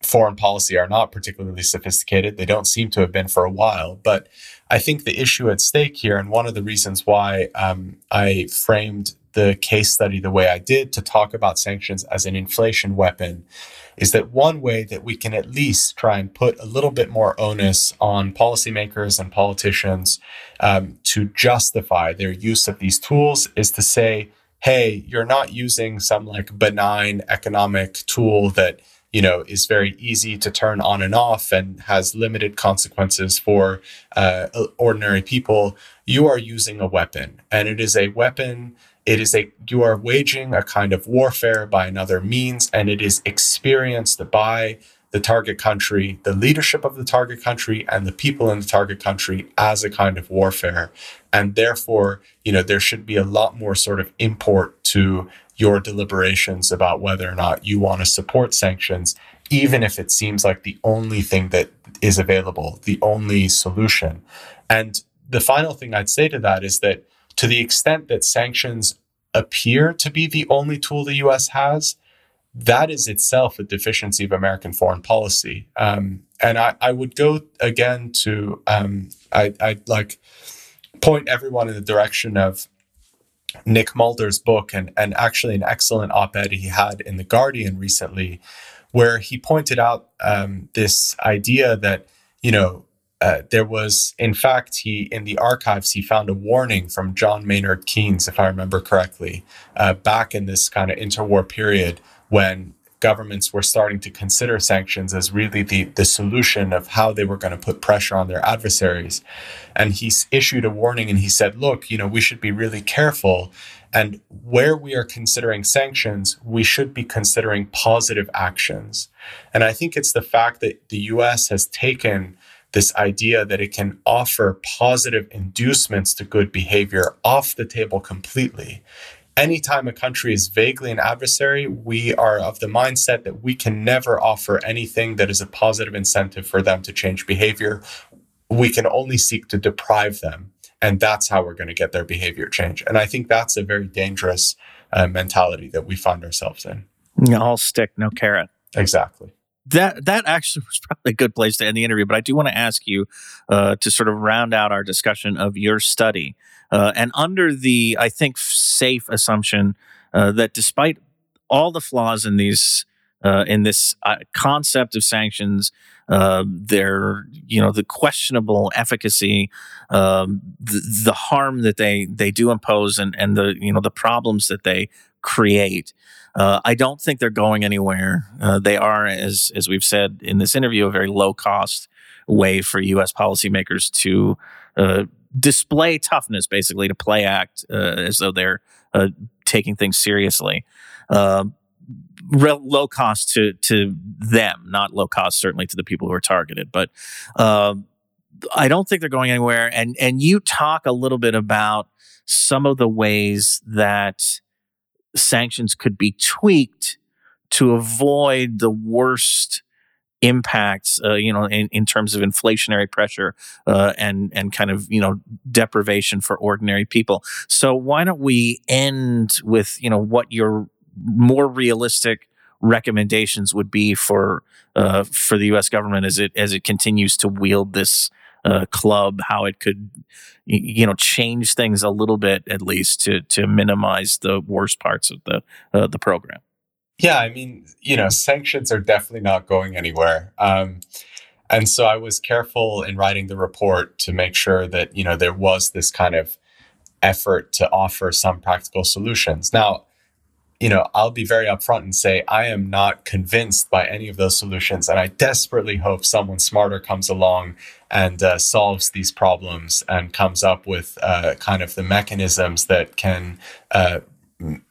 foreign policy are not particularly sophisticated. They don't seem to have been for a while. But I think the issue at stake here, and one of the reasons why um, I framed the case study the way I did to talk about sanctions as an inflation weapon is that one way that we can at least try and put a little bit more onus on policymakers and politicians um, to justify their use of these tools is to say, hey, you're not using some like benign economic tool that you know is very easy to turn on and off and has limited consequences for uh, ordinary people you are using a weapon. And it is a weapon it is a you are waging a kind of warfare by another means and it is experienced by the target country the leadership of the target country and the people in the target country as a kind of warfare. And therefore you know there should be a lot more sort of import to your deliberations about whether or not you want to support sanctions even if it seems like the only thing that is available the only solution. And the final thing i'd say to that is that to the extent that sanctions appear to be the only tool the US has, that is itself a deficiency of American foreign policy. Um, and I, I, would go again to, um, I, I'd like point everyone in the direction of Nick Mulder's book and, and actually an excellent op ed he had in The Guardian recently, where he pointed out um, this idea that, you know, uh, there was, in fact, he in the archives he found a warning from John Maynard Keynes, if I remember correctly, uh, back in this kind of interwar period when governments were starting to consider sanctions as really the the solution of how they were going to put pressure on their adversaries, and he issued a warning and he said, "Look, you know, we should be really careful." And where we are considering sanctions, we should be considering positive actions. And I think it's the fact that the US has taken this idea that it can offer positive inducements to good behavior off the table completely. Anytime a country is vaguely an adversary, we are of the mindset that we can never offer anything that is a positive incentive for them to change behavior. We can only seek to deprive them. And that's how we're going to get their behavior change. And I think that's a very dangerous uh, mentality that we find ourselves in. All stick, no carrot. Exactly that that actually *laughs* was probably a good place to end the interview. But I do want to ask you uh, to sort of round out our discussion of your study, uh, and under the I think safe assumption uh, that despite all the flaws in these uh, in this uh, concept of sanctions, uh, their you know the questionable efficacy, um, the, the harm that they they do impose, and and the you know the problems that they create. Uh, I don't think they're going anywhere. Uh, they are, as as we've said in this interview, a very low cost way for U.S. policymakers to uh, display toughness, basically to play act uh, as though they're uh, taking things seriously. Real low cost to to them, not low cost certainly to the people who are targeted, but. Um, I don't think they're going anywhere. And and you talk a little bit about some of the ways that sanctions could be tweaked to avoid the worst impacts, uh, you know, in, in terms of inflationary pressure uh, and and kind of you know deprivation for ordinary people. So why don't we end with you know what your more realistic recommendations would be for uh, for the U.S. government as it as it continues to wield this uh, club, how it could, you know, change things a little bit at least to to minimize the worst parts of the uh, the program. Yeah, I mean, you know, sanctions are definitely not going anywhere. Um, and so I was careful in writing the report to make sure that, you know, there was this kind of effort to offer some practical solutions. Now, you know, I'll be very upfront and say I am not convinced by any of those solutions. And I desperately hope someone smarter comes along and uh, solves these problems and comes up with uh, kind of the mechanisms that can uh,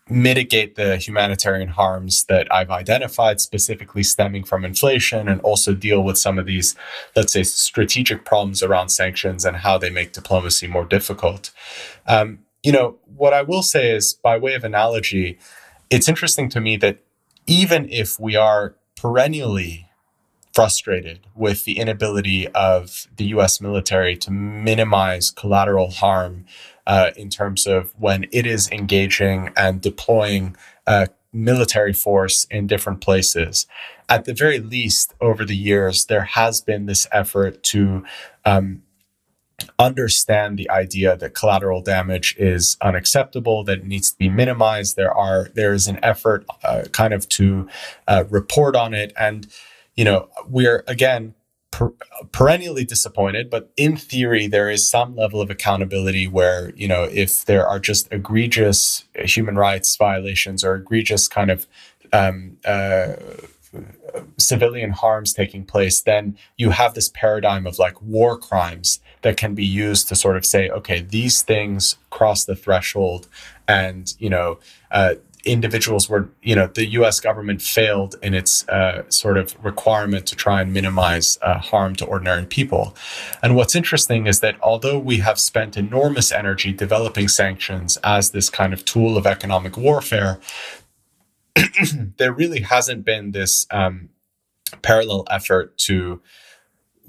mitigate the humanitarian harms that I've identified, specifically stemming from inflation, and also deal with some of these, let's say, strategic problems around sanctions and how they make diplomacy more difficult. Um, you know, what I will say is, by way of analogy, it's interesting to me that even if we are perennially frustrated with the inability of the US military to minimize collateral harm uh, in terms of when it is engaging and deploying uh, military force in different places. At the very least, over the years, there has been this effort to um, understand the idea that collateral damage is unacceptable that it needs to be minimized there are there is an effort uh, kind of to uh, report on it and you know we're again per- perennially disappointed but in theory there is some level of accountability where you know if there are just egregious human rights violations or egregious kind of um, uh, civilian harms taking place, then you have this paradigm of like war crimes that can be used to sort of say, okay, these things cross the threshold, and you know, uh, individuals were, you know, the U.S. government failed in its uh, sort of requirement to try and minimize uh, harm to ordinary people. And what's interesting is that although we have spent enormous energy developing sanctions as this kind of tool of economic warfare, *clears throat* there really hasn't been this um, parallel effort to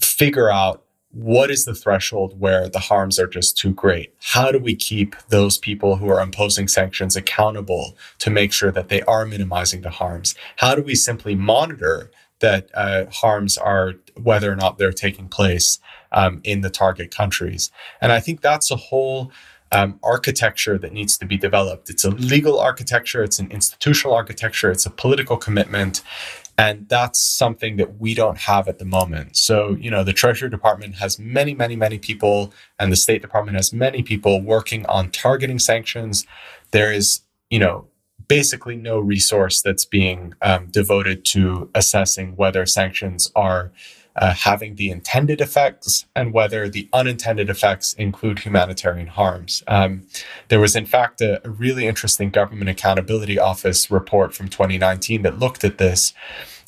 figure out what is the threshold where the harms are just too great? How do we keep those people who are imposing sanctions accountable to make sure that they are minimizing the harms? How do we simply monitor that uh, harms are, whether or not they're taking place um, in the target countries? And I think that's a whole um, architecture that needs to be developed. It's a legal architecture, it's an institutional architecture, it's a political commitment. And that's something that we don't have at the moment. So, you know, the Treasury Department has many, many, many people, and the State Department has many people working on targeting sanctions. There is, you know, basically no resource that's being um, devoted to assessing whether sanctions are uh, having the intended effects and whether the unintended effects include humanitarian harms. Um, there was, in fact, a, a, really interesting Government Accountability Office report from 2019 that looked at this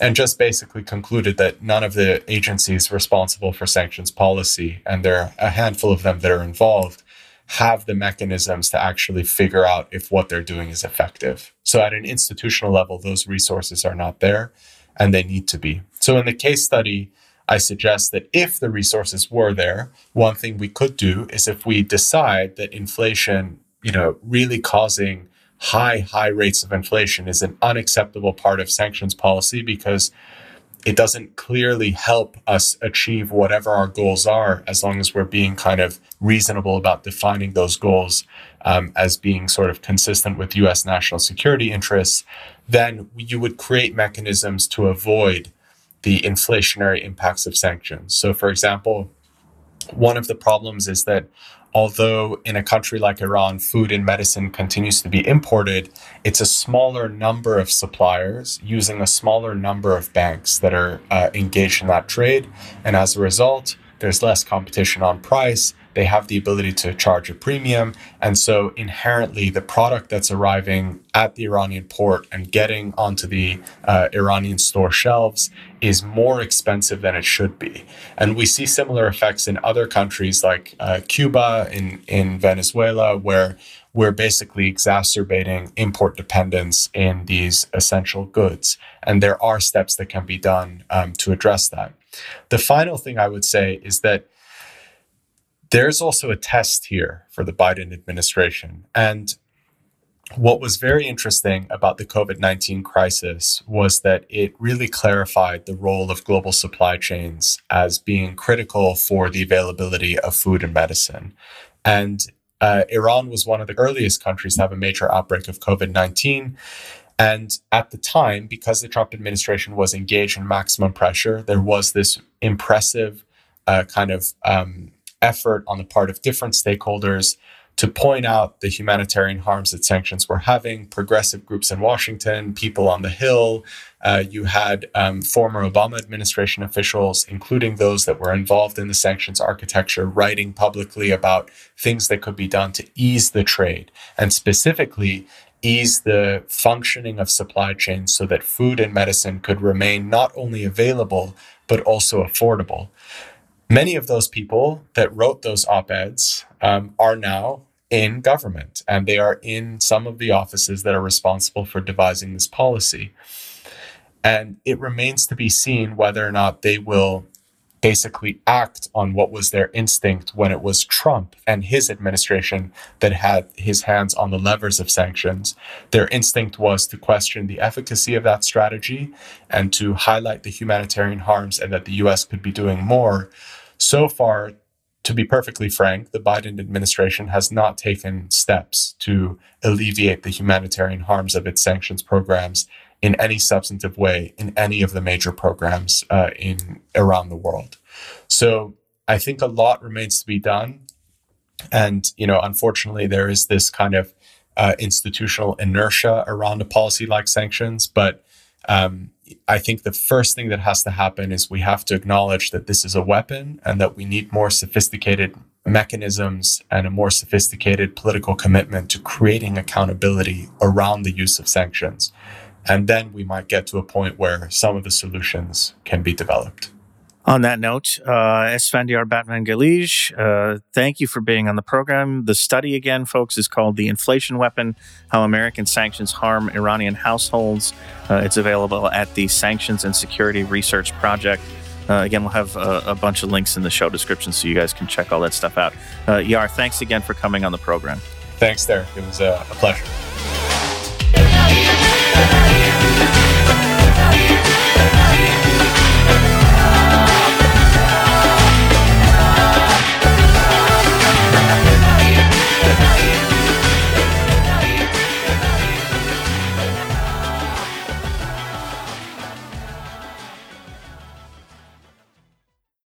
and just basically concluded that none of the agencies responsible for sanctions policy, and there are a handful of them that are involved, have the mechanisms to actually figure out if what they're doing is effective. So, at an institutional level, those resources are not there and they need to be. So, in the case study, I suggest that if the resources were there, one thing we could do is if we decide that inflation, you know, really causing high, high rates of inflation is an unacceptable part of sanctions policy because it doesn't clearly help us achieve whatever our goals are as long as we're being kind of reasonable about defining those goals um, as being sort of consistent with US national security interests, then you would create mechanisms to avoid the inflationary impacts of sanctions. So, for example, one of the problems is that although in a country like Iran, food and medicine continues to be imported, it's a smaller number of suppliers using a smaller number of banks that are uh, engaged in that trade. And as a result, there's less competition on price they have the ability to charge a premium. And so inherently, the product that's arriving at the Iranian port and getting onto the uh, Iranian store shelves is more expensive than it should be. And we see similar effects in other countries like uh, Cuba, in, in Venezuela, where we're basically exacerbating import dependence in these essential goods. And there are steps that can be done um, to address that. The final thing I would say is that there's also a test here for the Biden administration. And what was very interesting about the COVID 19 crisis was that it really clarified the role of global supply chains as being critical for the availability of food and medicine. And uh, Iran was one of the earliest countries to have a major outbreak of COVID 19. And at the time, because the Trump administration was engaged in maximum pressure, there was this impressive uh, kind of um, effort on the part of different stakeholders to point out the humanitarian harms that sanctions were having. Progressive groups in Washington, people on the Hill. Uh, you had um, former Obama administration officials, including those that were involved in the sanctions architecture, writing publicly about things that could be done to ease the trade and specifically ease the functioning of supply chains so that food and medicine could remain not only available, but also affordable. Many of those people that wrote those op eds um, are now in government and they are in some of the offices that are responsible for devising this policy. And it remains to be seen whether or not they will basically act on what was their instinct when it was Trump and his administration that had his hands on the levers of sanctions. Their instinct was to question the efficacy of that strategy and to highlight the humanitarian harms and that the US could be doing more. So far, to be perfectly frank, the Biden administration has not taken steps to alleviate the humanitarian harms of its sanctions programs in any substantive way in any of the major programs uh, in around the world. So I think a lot remains to be done, and you know, unfortunately, there is this kind of uh, institutional inertia around a policy like sanctions, but um, I think the first thing that has to happen is we have to acknowledge that this is a weapon and that we need more sophisticated mechanisms and a more sophisticated political commitment to creating accountability around the use of sanctions. And then we might get to a point where some of the solutions can be developed. On that note, uh, Esfandyar Batmanghelidj, uh, thank you for being on the program. The study, again, folks, is called The Inflation Weapon How American Sanctions Harm Iranian Households. Uh, it's available at the Sanctions and Security Research Project. Uh, again, we'll have a, a, bunch of links in the show description so you guys can check all that stuff out. Uh, Yair, thanks again for coming on the program. Thanks, Derek. It was a, a pleasure.